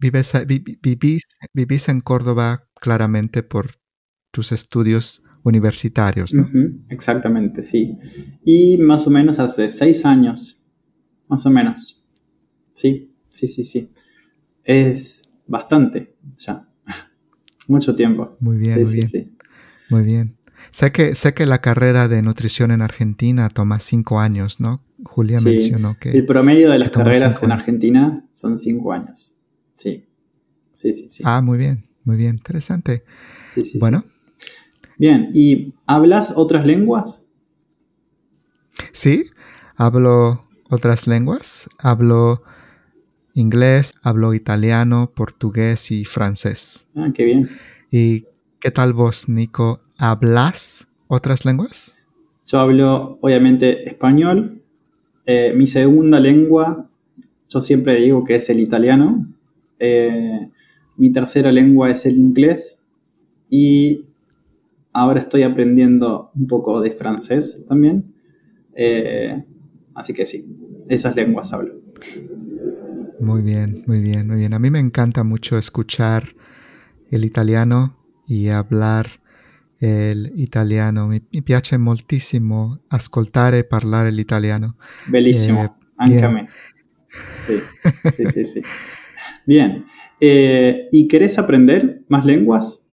S3: vives, vivís, vivís, en Córdoba claramente por tus estudios universitarios, ¿no?
S1: exactamente, sí. Y más o menos hace seis años más o menos. Sí, sí, sí, sí. Es bastante ya. [laughs] Mucho tiempo.
S3: Muy bien, muy bien. Muy bien. Sé que, sé que la carrera de nutrición en Argentina toma cinco años, ¿no? Julia mencionó que...
S1: El promedio de las carreras en Argentina son cinco años. Sí. Sí, sí, sí.
S3: Ah, muy bien, muy bien. Interesante. Sí, sí. Bueno.
S1: Bien, ¿y hablas otras lenguas?
S3: Sí, hablo otras lenguas. Hablo inglés, hablo italiano, portugués y francés.
S1: Ah, qué bien.
S3: ¿Y qué tal vos, Nico? ¿Hablas otras lenguas?
S1: Yo hablo, obviamente, español. Eh, mi segunda lengua, yo siempre digo que es el italiano. Eh, mi tercera lengua es el inglés. Y ahora estoy aprendiendo un poco de francés también. Eh, así que sí, esas lenguas hablo.
S3: Muy bien, muy bien, muy bien. A mí me encanta mucho escuchar el italiano y hablar el italiano. Mi, piace moltissimo ascoltare e parlare el italiano.
S1: Bellísimo, eh, Sí, sí, sí, sí. Bien. Eh, ¿Y querés aprender más lenguas?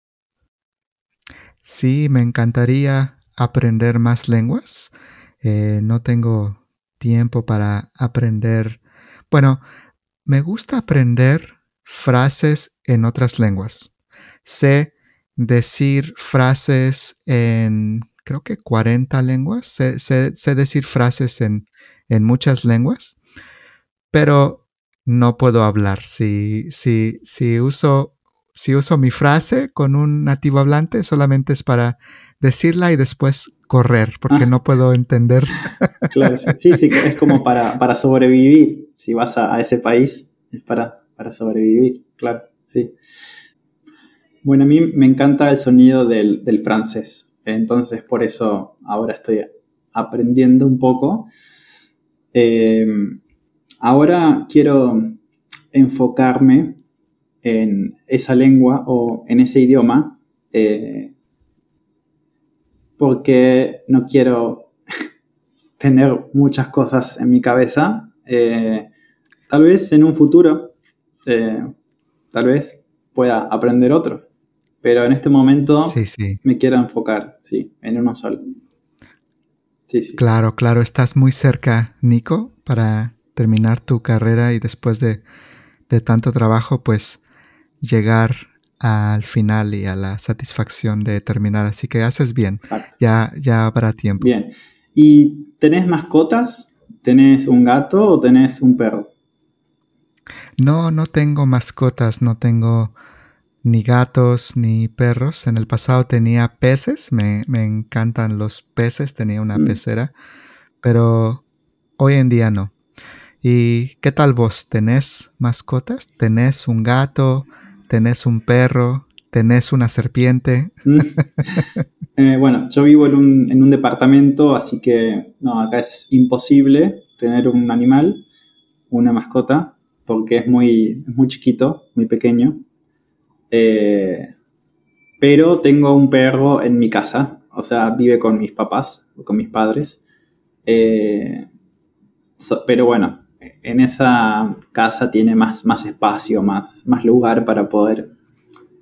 S3: Sí, me encantaría aprender más lenguas. Eh, no tengo tiempo para aprender. Bueno, me gusta aprender frases en otras lenguas. Sé decir frases en creo que 40 lenguas. Sé, decir frases en, en, muchas lenguas, pero no puedo hablar. Si, si, si, uso, si uso mi frase con un nativo hablante, solamente es para decirla y después correr, porque ah. no puedo entender. [laughs]
S1: Claro, sí, sí, es como para, para sobrevivir. Si vas a, ese país, es para, para sobrevivir, claro, sí. Bueno, a mí me encanta el sonido del, del francés, entonces por eso ahora estoy aprendiendo un poco. Eh, ahora quiero enfocarme en esa lengua o en ese idioma eh, porque no quiero [laughs] tener muchas cosas en mi cabeza. Eh, tal vez en un futuro, eh, tal vez pueda aprender otro, pero en este momento me quiero enfocar, sí, en uno solo.
S3: Sí, sí. Claro, claro, estás muy cerca, Nico, para terminar tu carrera y después de, de tanto trabajo, pues llegar al final y a la satisfacción de terminar. Así que haces bien. Ya, ya habrá tiempo.
S1: Bien. ¿Y tenés mascotas? ¿Tenés un gato o tenés un perro?
S3: No, no tengo mascotas, no tengo ni gatos ni perros. En el pasado tenía peces, me, encantan los peces, tenía una mm. pecera, pero hoy en día no. ¿Y qué tal vos? ¿Tenés mascotas? ¿Tenés un gato? tenés un perro, tenés una serpiente. Mm. [laughs]
S1: Eh, bueno, yo vivo en un, departamento, así que no, acá es imposible tener un animal, una mascota, porque es muy, muy chiquito, muy pequeño. Eh, pero tengo un perro en mi casa, o sea, vive con mis papás, con mis padres. Eh, pero bueno, en esa casa tiene más, más espacio, más, más lugar para poder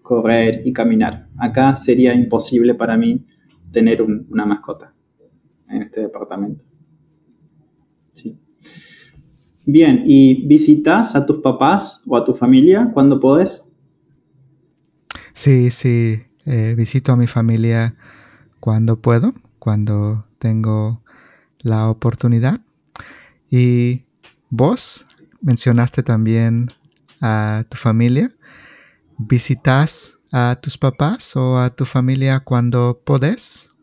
S1: correr y caminar. Acá sería imposible para mí tener una mascota en este departamento. Sí. Bien, ¿y visitas a tus papás o a tu familia cuando podés?
S3: Sí, sí, eh, visito a mi familia cuando puedo, cuando tengo la oportunidad. Y Vos mencionaste también a tu familia. ¿Visitas a tus papás o a tu familia cuando podés?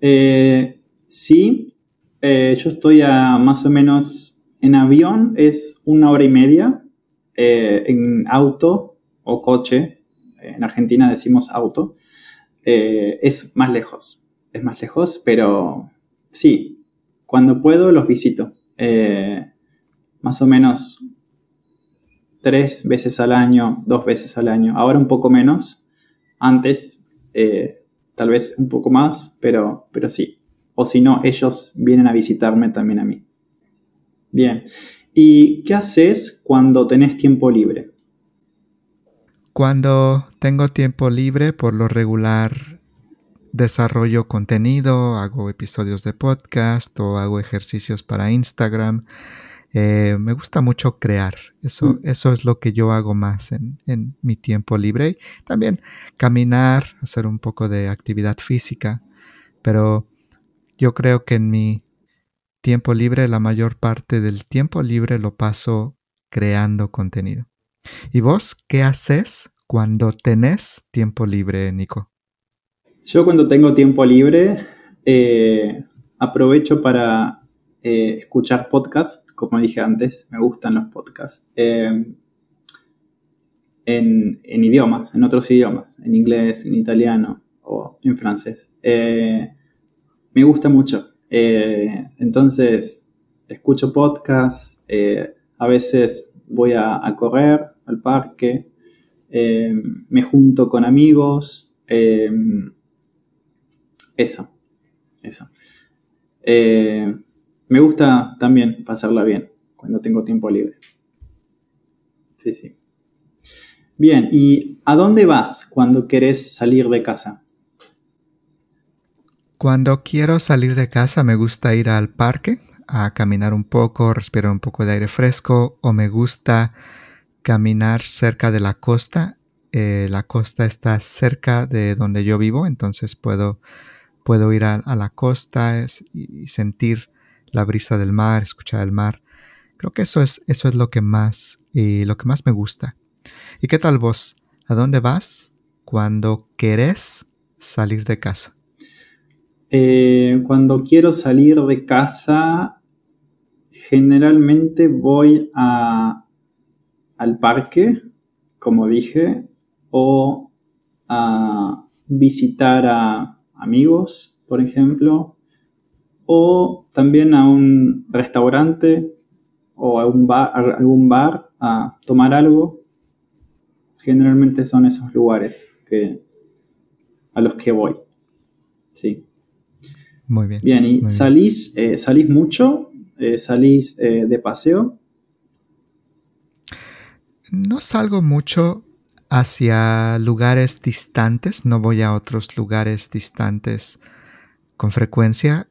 S1: Eh, sí, eh, yo estoy a más o menos en avión, es una hora y media, eh, en auto o coche, en Argentina decimos auto, es más lejos, es más lejos, pero sí, cuando puedo los visito más o menos tres veces al año, dos veces al año. Ahora un poco menos. Antes, eh, tal vez un poco más, pero, pero sí. O si no, ellos vienen a visitarme también a mí. Bien. ¿Y qué haces cuando tenés tiempo libre?
S3: Cuando tengo tiempo libre, por lo regular, desarrollo contenido, hago episodios de podcast o hago ejercicios para Instagram. Eh, me gusta mucho crear. Eso, mm. eso es lo que yo hago más en, mi tiempo libre. también caminar, hacer un poco de actividad física. Pero yo creo que en mi tiempo libre, la mayor parte del tiempo libre lo paso creando contenido. ¿Y vos qué haces cuando tenés tiempo libre, Nico?
S1: Yo cuando tengo tiempo libre eh, aprovecho para eh, escuchar podcasts, como dije antes, me gustan los podcasts. Eh, en, idiomas, en otros idiomas, en inglés, en italiano o en francés. Eh, me gusta mucho. entonces, escucho podcasts, a veces voy a, correr al parque, me junto con amigos, eso, eso me gusta también pasarla bien cuando tengo tiempo libre. Sí, sí. Bien, ¿y a dónde vas cuando querés salir de casa?
S3: Cuando quiero salir de casa me gusta ir al parque a caminar un poco, respirar un poco de aire fresco o me gusta caminar cerca de la costa. Eh, la costa está cerca de donde yo vivo, entonces puedo puedo ir a, la costa y sentir la brisa del mar, escuchar el mar. Creo que eso es, eso es lo que más, y lo que más me gusta. ¿Y qué tal vos? ¿A dónde vas cuando querés salir de casa?
S1: Eh, cuando quiero salir de casa, generalmente voy a, al parque, como dije, o a visitar a amigos, por ejemplo, o también a un restaurante o a un bar, a algún bar a tomar algo. Generalmente son esos lugares que, a los que voy. Sí.
S3: Muy bien.
S1: Bien, ¿y salís, eh, salís mucho? Eh, ¿Salís eh, de paseo?
S3: No salgo mucho hacia lugares distantes, no voy a otros lugares distantes con frecuencia.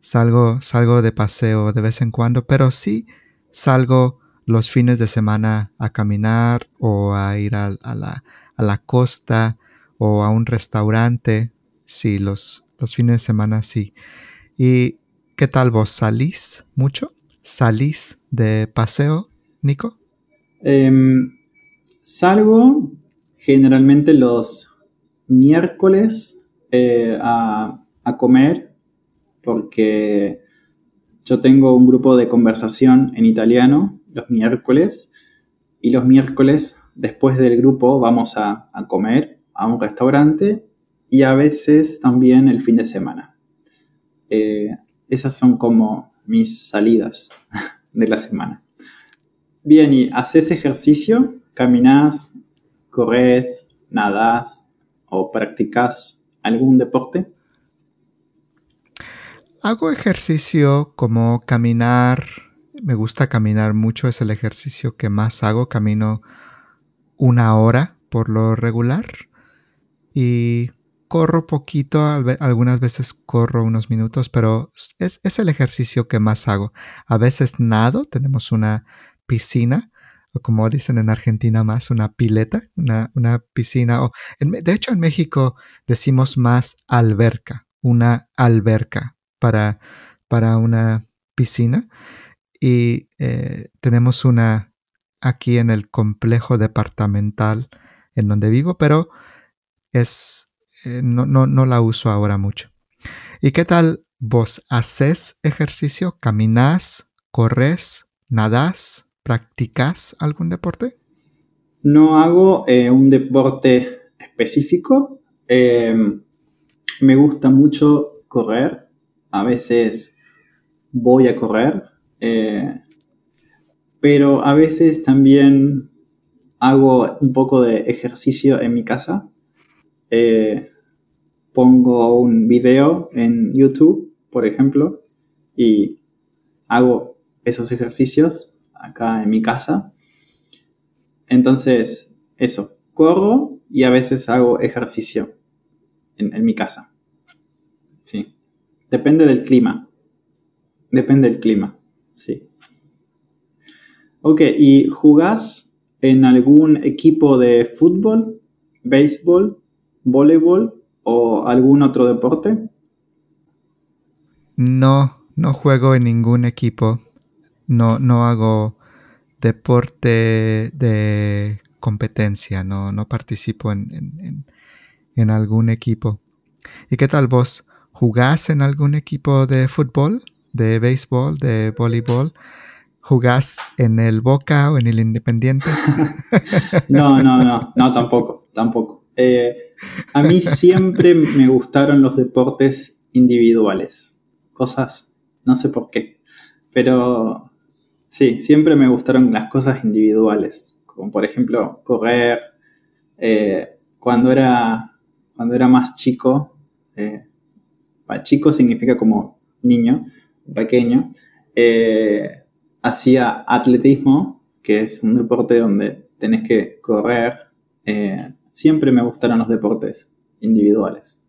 S3: Salgo, salgo de paseo de vez en cuando, pero sí salgo los fines de semana a caminar o a ir a, la, a la, costa o a un restaurante. Sí, los, los fines de semana sí. ¿Y qué tal vos? ¿Salís mucho? ¿Salís de paseo, Nico?
S1: Em, salgo generalmente los miércoles eh, a, a comer porque yo tengo un grupo de conversación en italiano los miércoles y los miércoles después del grupo vamos a, comer a un restaurante y a veces también el fin de semana. Eh, esas son como mis salidas [laughs] de la semana. Bien, ¿y haces ejercicio? ¿Caminas? ¿Corres? ¿Nadas? ¿O practicas algún deporte?
S3: Hago ejercicio como caminar. Me gusta caminar mucho, es el ejercicio que más hago. Camino una hora por lo regular. Y corro poquito, algunas veces corro unos minutos, pero es, el ejercicio que más hago. A veces nado, tenemos una piscina, o como dicen en Argentina más, una pileta, una, piscina. O de hecho, en México decimos más alberca, una alberca para, para una piscina y eh, tenemos una aquí en el complejo departamental en donde vivo, pero es eh, no, no, no, la uso ahora mucho. ¿Y qué tal vos? ¿Haces ejercicio? ¿Caminás? ¿Corres? ¿Nadás? ¿Practicas algún deporte?
S1: No hago eh, un deporte específico. me gusta mucho correr a veces voy a correr, eh, pero a veces también hago un poco de ejercicio en mi casa. Eh, pongo un video en YouTube, por ejemplo, y hago esos ejercicios acá en mi casa. Entonces, eso, corro y a veces hago ejercicio en, en mi casa. Depende del clima. Depende del clima, sí. Ok, ¿y jugás en algún equipo de fútbol, béisbol, voleibol o algún otro deporte?
S3: No, no juego en ningún equipo. No, no hago deporte de competencia, no, no participo en, en algún equipo. ¿Y qué tal vos? ¿Jugás en algún equipo de fútbol, de béisbol, de voleibol? ¿Jugás en el Boca o en el Independiente? [laughs]
S1: no, no, no, no, tampoco, tampoco. Eh, a mí siempre me gustaron los deportes individuales. Cosas, no sé por qué, pero sí, siempre me gustaron las cosas individuales, como por ejemplo correr. Eh, cuando, era, cuando era más chico, eh, chico significa como niño, pequeño, eh, hacía atletismo, que es un deporte donde tenés que correr. Eh, siempre me gustaron los deportes individuales.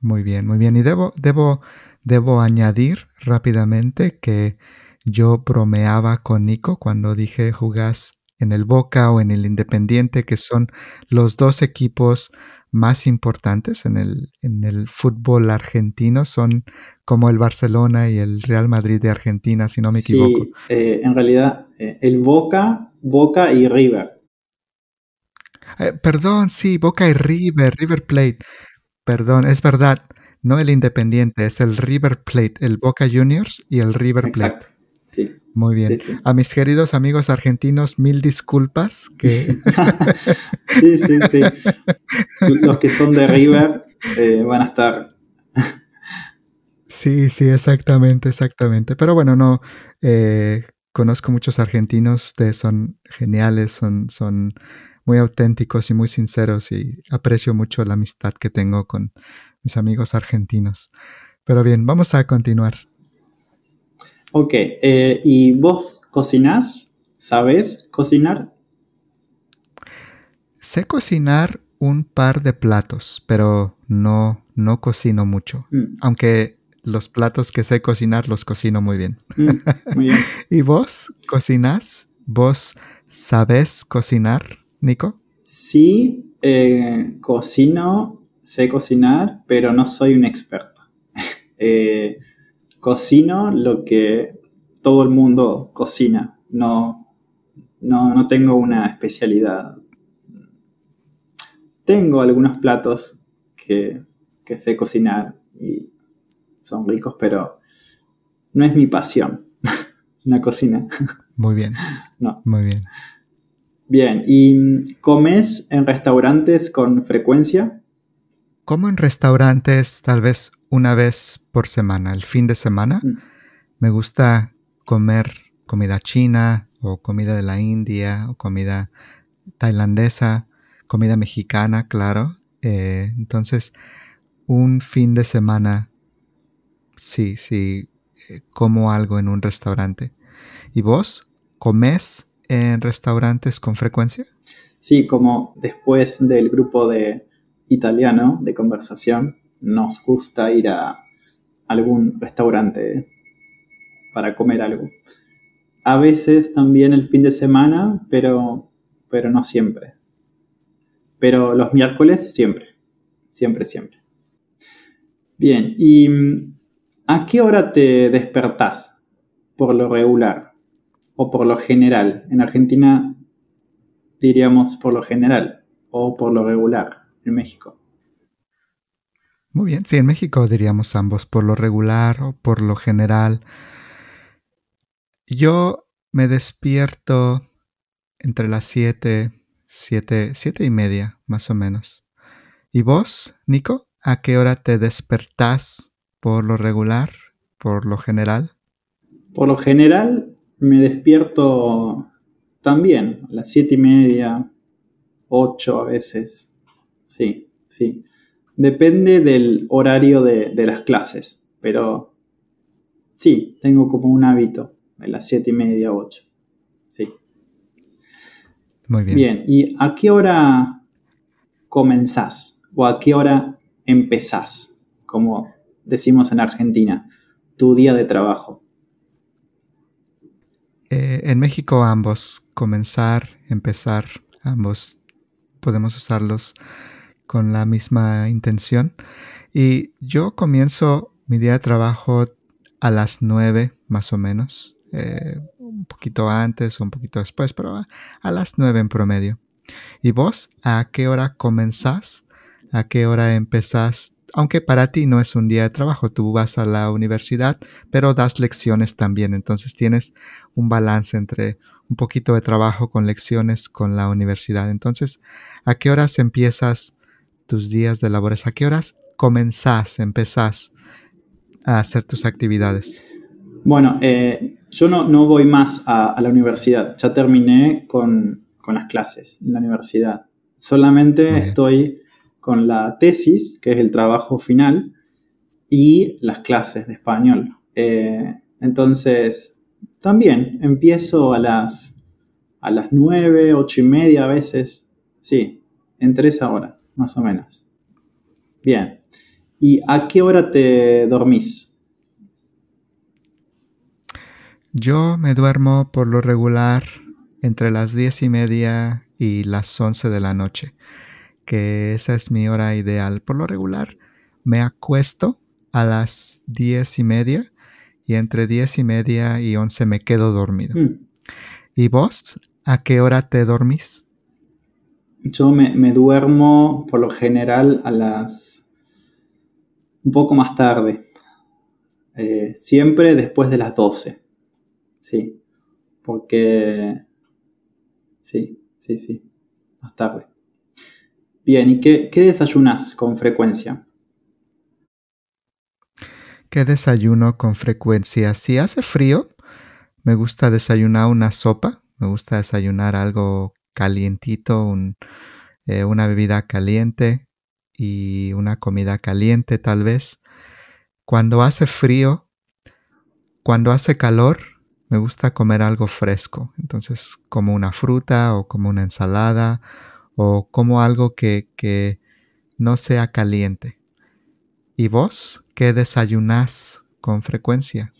S3: Muy bien, muy bien. Y debo, debo, debo añadir rápidamente que yo bromeaba con Nico cuando dije jugás en el Boca o en el Independiente, que son los dos equipos más importantes en el, en el fútbol argentino, son como el Barcelona y el Real Madrid de Argentina, si no me equivoco.
S1: Sí, eh, en realidad, eh, el Boca, Boca y River.
S3: Eh, perdón, sí, Boca y River, River Plate. Perdón, es verdad. No el Independiente, es el River Plate, el Boca Juniors y el River Plate.
S1: Sí.
S3: Muy bien.
S1: Sí, sí.
S3: A mis queridos amigos argentinos, mil disculpas que [laughs] [laughs]
S1: sí, sí, sí. Los que son de River eh, van a estar.
S3: Sí, sí, exactamente, exactamente. Pero bueno, no, eh, conozco muchos argentinos, de, son geniales, son, son muy auténticos y muy sinceros y aprecio mucho la amistad que tengo con mis amigos argentinos. Pero bien, vamos a continuar.
S1: Ok, eh, ¿y vos cocinás? ¿Sabés cocinar?
S3: Sé cocinar un par de platos, pero no, no cocino mucho.
S1: Mm,
S3: Aunque los platos que sé cocinar los cocino muy bien.
S1: mm, muy bien. [laughs]
S3: ¿Y vos cocinás? ¿Vos sabés cocinar, Nico?
S1: Sí, eh, cocino, sé cocinar, pero no soy un experto. [laughs] Eh, cocino lo que todo el mundo cocina. No, no, no tengo una especialidad. Tengo algunos platos que, que sé cocinar y son ricos, pero no es mi pasión. [laughs] La cocina.
S3: Muy bien, [laughs]
S1: No.
S3: muy bien.
S1: Bien, ¿y comes en restaurantes con frecuencia?
S3: Como en restaurantes, tal vez una vez por semana, el fin de semana.
S1: Mm.
S3: Me gusta comer comida china o comida de la India o comida tailandesa, comida mexicana, claro. Eh, entonces, un fin de semana, sí, sí, eh, como algo en un restaurante. ¿Y vos comes en restaurantes con frecuencia?
S1: Sí, como después del grupo de italiano de conversación, nos gusta ir a algún restaurante para comer algo. A veces también el fin de semana, pero, pero no siempre. Pero los miércoles siempre, siempre, siempre. Bien, ¿y a qué hora te despertás por lo regular o por lo general? En Argentina diríamos por lo general o por lo regular en México.
S3: Muy bien, sí, en México diríamos ambos, por lo regular o por lo general. Yo me despierto entre las 7, 7, 7 y media, más o menos. ¿Y vos, Nico? ¿A qué hora te despertás por lo regular, por lo general?
S1: Por lo general me despierto también a las siete y media, ocho a veces. Sí, sí. Depende del horario de, de las clases, pero sí, tengo como un hábito de las siete y media, ocho. Sí.
S3: Muy bien.
S1: Bien, ¿y a qué hora comenzás? ¿O a qué hora empezás? Como decimos en Argentina, tu día de trabajo.
S3: Eh, en México ambos, comenzar, empezar, ambos podemos usarlos con la misma intención. Y yo comienzo mi día de trabajo a las 9 más o menos, eh, un poquito antes o un poquito después, pero a, las 9 en promedio. ¿Y vos a qué hora comenzás? ¿A qué hora empezás? Aunque para ti no es un día de trabajo, tú vas a la universidad, pero das lecciones también, entonces tienes un balance entre un poquito de trabajo con lecciones con la universidad. Entonces, ¿a qué horas empiezas tus días de labores? ¿A qué horas comenzás, empezás a hacer tus actividades?
S1: Bueno, eh, yo no, no, voy más a, a, la universidad, ya terminé con, con, las clases en la universidad. Solamente estoy con la tesis, que es el trabajo final, y las clases de español. Eh, entonces, también empiezo a las, a las 9, 8 y media a veces, sí, entre esa hora, más o menos. Bien. ¿Y a qué hora te dormís?
S3: Yo me duermo por lo regular entre las diez y media y las once de la noche, que esa es mi hora ideal. Por lo regular, me acuesto a las diez y media y entre diez y media y once me quedo dormido. Mm. ¿Y vos? ¿A qué hora te dormís?
S1: Yo me, duermo por lo general a las... un poco más tarde. Eh, siempre después de las 12. Sí. Porque... Sí, sí, sí. Más tarde. Bien, ¿y qué, qué desayunas con frecuencia?
S3: ¿Qué desayuno con frecuencia? Si hace frío, me gusta desayunar una sopa. Me gusta desayunar algo calientito, eh, una bebida caliente y una comida caliente tal vez. Cuando hace frío, cuando hace calor, me gusta comer algo fresco. Entonces, como una fruta o como una ensalada o como algo que, que no sea caliente. ¿Y vos qué desayunás con frecuencia?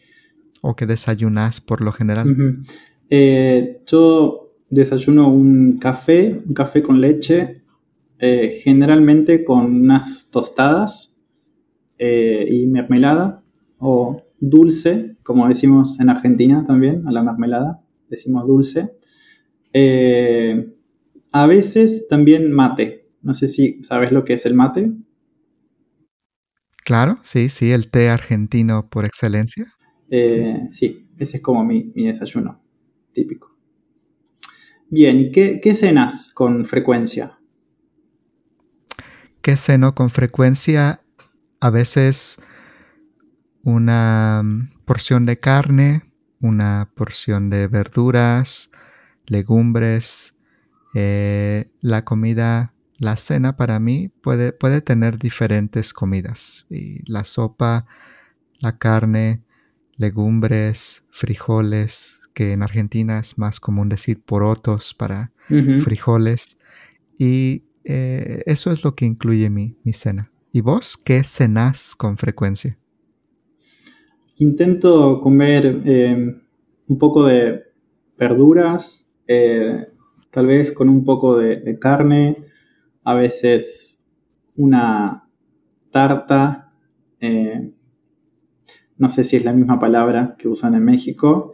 S3: ¿O qué desayunás por lo general?
S1: Eh, yo desayuno un café, un café con leche, eh, generalmente con unas tostadas eh, y mermelada o dulce, como decimos en Argentina también, a la mermelada, decimos dulce. Eh, a veces también mate. No sé si sabes lo que es el mate.
S3: Claro, sí, sí, el té argentino por excelencia.
S1: sí. ese es como mi desayuno típico. Bien, ¿y qué, cenas con frecuencia?
S3: ¿Qué ceno con frecuencia? A veces una mm, porción de carne, una porción de verduras, legumbres. Eh, la comida, la cena para mí puede, puede tener diferentes comidas. La sopa, la carne, legumbres, frijoles, que en Argentina es más común decir porotos para frijoles. Y eh, eso es lo que incluye mi, cena. ¿Y vos qué cenás con frecuencia?
S1: Intento comer eh, un poco de verduras, eh, tal vez con un poco de, carne, a veces una tarta, no sé si es la misma palabra que usan en México,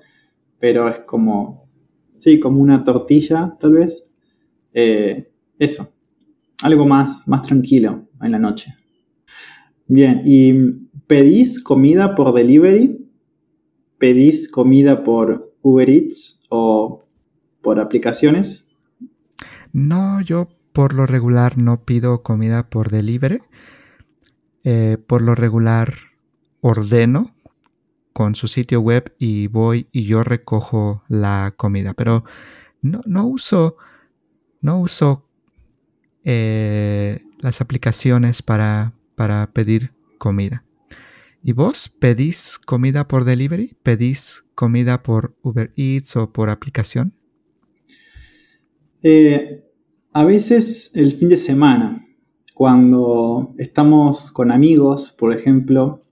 S1: pero es como, sí, como una tortilla tal vez. Eh, eso, algo más, más tranquilo en la noche. Bien, ¿y pedís comida por delivery? ¿Pedís comida por Uber Eats o por aplicaciones?
S3: No, yo por lo regular no pido comida por delivery. Eh, por lo regular ordeno con su sitio web y voy y yo recojo la comida. Pero no, no uso, no uso eh, las aplicaciones para, para pedir comida. ¿Y vos pedís comida por delivery? ¿Pedís comida por Uber Eats o por aplicación?
S1: Eh, a veces el fin de semana, cuando estamos con amigos, por ejemplo,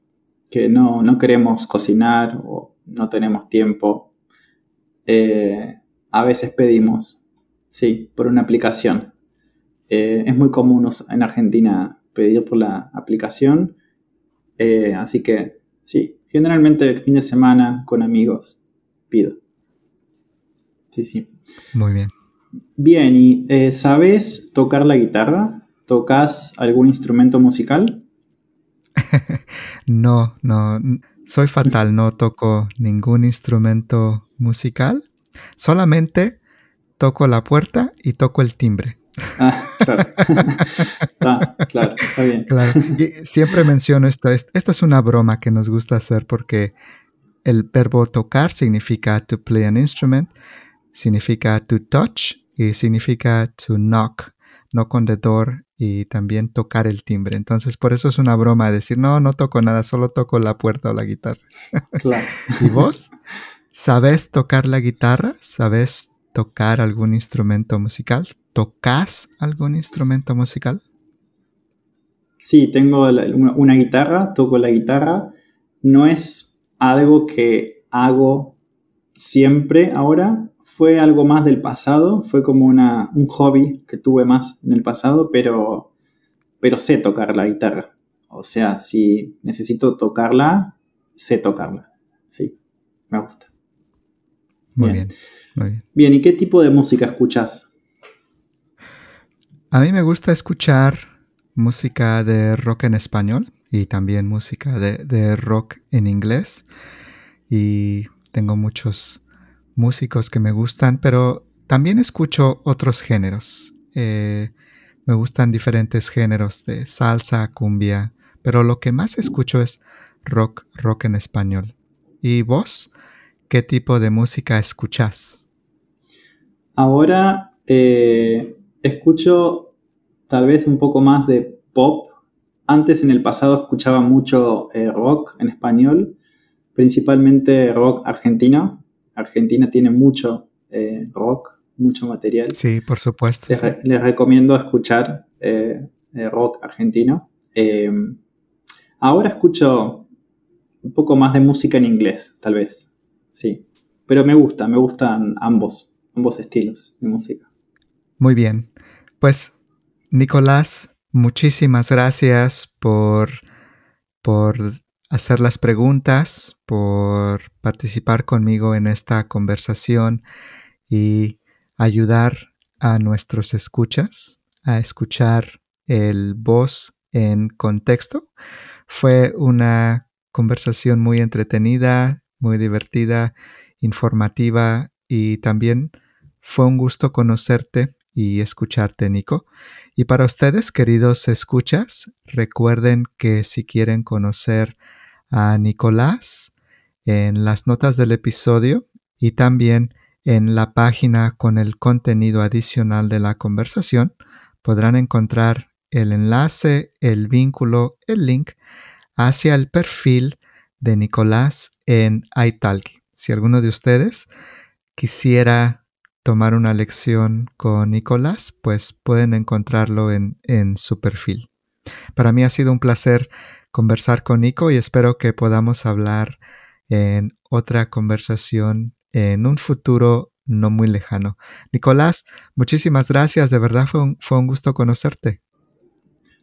S1: que no, queremos cocinar o no tenemos tiempo, eh, a veces pedimos, sí, por una aplicación. Eh, es muy común en Argentina pedir por la aplicación, eh, así que sí, generalmente el fin de semana con amigos pido. Sí, sí.
S3: Muy bien.
S1: Bien, ¿y sabes tocar la guitarra? ¿Tocas algún instrumento musical?
S3: No, no, soy fatal, no toco ningún instrumento musical, solamente toco la puerta y toco el timbre.
S1: Ah, claro. [laughs] Ah, claro, está bien.
S3: Y siempre menciono esto, esta es una broma que nos gusta hacer porque el verbo tocar significa to play an instrument, significa to touch y significa to knock, knock on the door y también tocar el timbre. Entonces, por eso es una broma decir, no, no toco nada, solo toco la puerta o la guitarra.
S1: Claro. [laughs]
S3: ¿Y vos? ¿Sabes tocar la guitarra? ¿Sabes tocar algún instrumento musical? ¿Tocas algún instrumento musical?
S1: Sí, tengo una guitarra, toco la guitarra. No es algo que hago siempre ahora. Fue algo más del pasado, fue como una, un hobby que tuve más en el pasado, pero, pero sé tocar la guitarra. O sea, si necesito tocarla, sé tocarla. Sí, me gusta.
S3: Muy bien. muy bien.
S1: Bien, ¿y qué tipo de música escuchas?
S3: A mí me gusta escuchar música de rock en español y también música de, rock en inglés. Y tengo muchos músicos que me gustan, pero también escucho otros géneros. Eh, me gustan diferentes géneros de salsa, cumbia, pero lo que más escucho es rock, rock en español. ¿Y vos? ¿Qué tipo de música escuchas?
S1: Ahora eh, escucho tal vez un poco más de pop. Antes en el pasado escuchaba mucho eh, rock en español, principalmente rock argentino. Argentina tiene mucho eh, rock, mucho material.
S3: Sí, por supuesto.
S1: Les, recomiendo escuchar rock argentino. ahora escucho un poco más de música en inglés, tal vez sí. Pero me gusta, me gustan ambos, ambos estilos de música.
S3: Muy bien. Pues, Nicolás, muchísimas gracias por, por hacer las preguntas, por participar conmigo en esta conversación y ayudar a nuestros escuchas a escuchar el voz en contexto. Fue una conversación muy entretenida, muy divertida, informativa y también fue un gusto conocerte y escucharte, Nico. Y para ustedes, queridos escuchas, recuerden que si quieren conocer a Nicolás, en las notas del episodio y también en la página con el contenido adicional de la conversación, podrán encontrar el enlace, el vínculo, el link hacia el perfil de Nicolás en Italki. Si alguno de ustedes quisiera tomar una lección con Nicolás, pues pueden encontrarlo en, su perfil. Para mí ha sido un placer conversar con Nico y espero que podamos hablar en otra conversación en un futuro no muy lejano. Nicolás, muchísimas gracias, de verdad fue un, fue un gusto conocerte.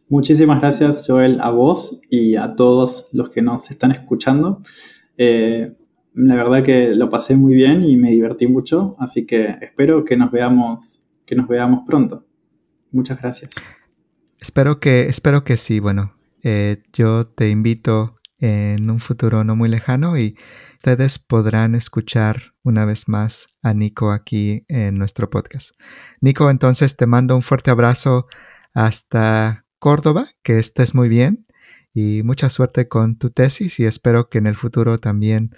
S1: Muchísimas gracias, Joel, a vos y a todos los que nos están escuchando. Eh, la verdad que lo pasé muy bien y me divertí mucho, así que espero que nos veamos, que nos veamos pronto. Muchas gracias.
S3: Espero que, espero que sí. Bueno, eh, yo te invito en un futuro no muy lejano y ustedes podrán escuchar una vez más a Nico aquí en nuestro podcast. Nico, entonces te mando un fuerte abrazo hasta Córdoba, que estés muy bien y mucha suerte con tu tesis y espero que en el futuro también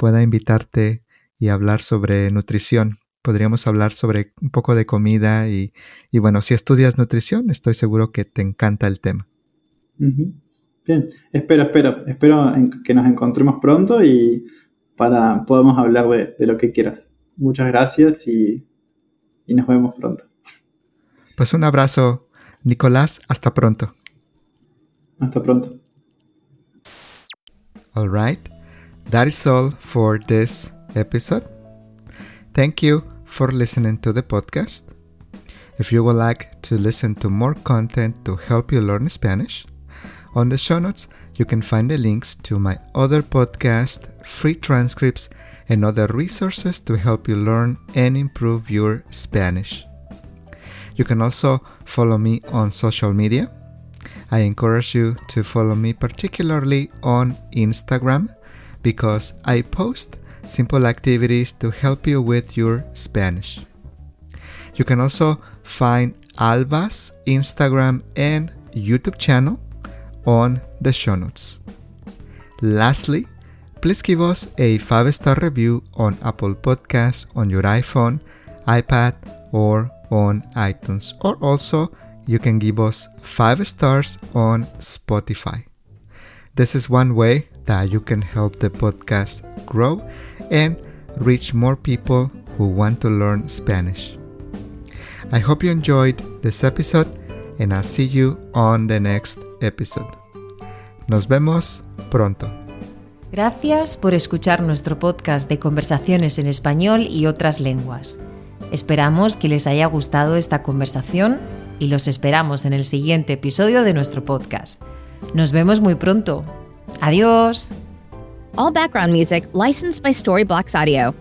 S3: pueda invitarte y hablar sobre nutrición. Podríamos hablar sobre un poco de comida y, bueno, si estudias nutrición, estoy seguro que te encanta el tema.
S1: Bien, espero, espero, espero que nos encontremos pronto y para podamos hablar de, de lo que quieras. Muchas gracias y, y nos vemos pronto.
S3: Pues un abrazo Nicolás, hasta pronto.
S1: Hasta pronto.
S3: All right. That is all for this episode. Thank you for listening to the podcast. If you would like to listen to more content to help you learn Spanish, on the show notes you can find the links to my other podcast, free transcripts, and other resources to help you learn and improve your Spanish. You can also follow me on social media. I encourage you to follow me particularly on Instagram because I post simple activities to help you with your Spanish. You can also find Alba's Instagram and YouTube channel on the show notes. Lastly, please give us a 5 star review on Apple Podcasts on your iPhone, iPad, or on iTunes, or also you can give us 5 stars on Spotify. This is one way that you can help the podcast grow and reach more people who want to learn Spanish. I hope you enjoyed this episode and I'll see you on the next episode. Nos vemos pronto.
S2: Gracias por escuchar nuestro podcast de conversaciones en español y otras lenguas. Esperamos que les haya gustado esta conversación y los esperamos en el siguiente episodio de nuestro podcast. Nos vemos muy pronto. Adiós.
S4: All background music licensed by Storyblocks Audio.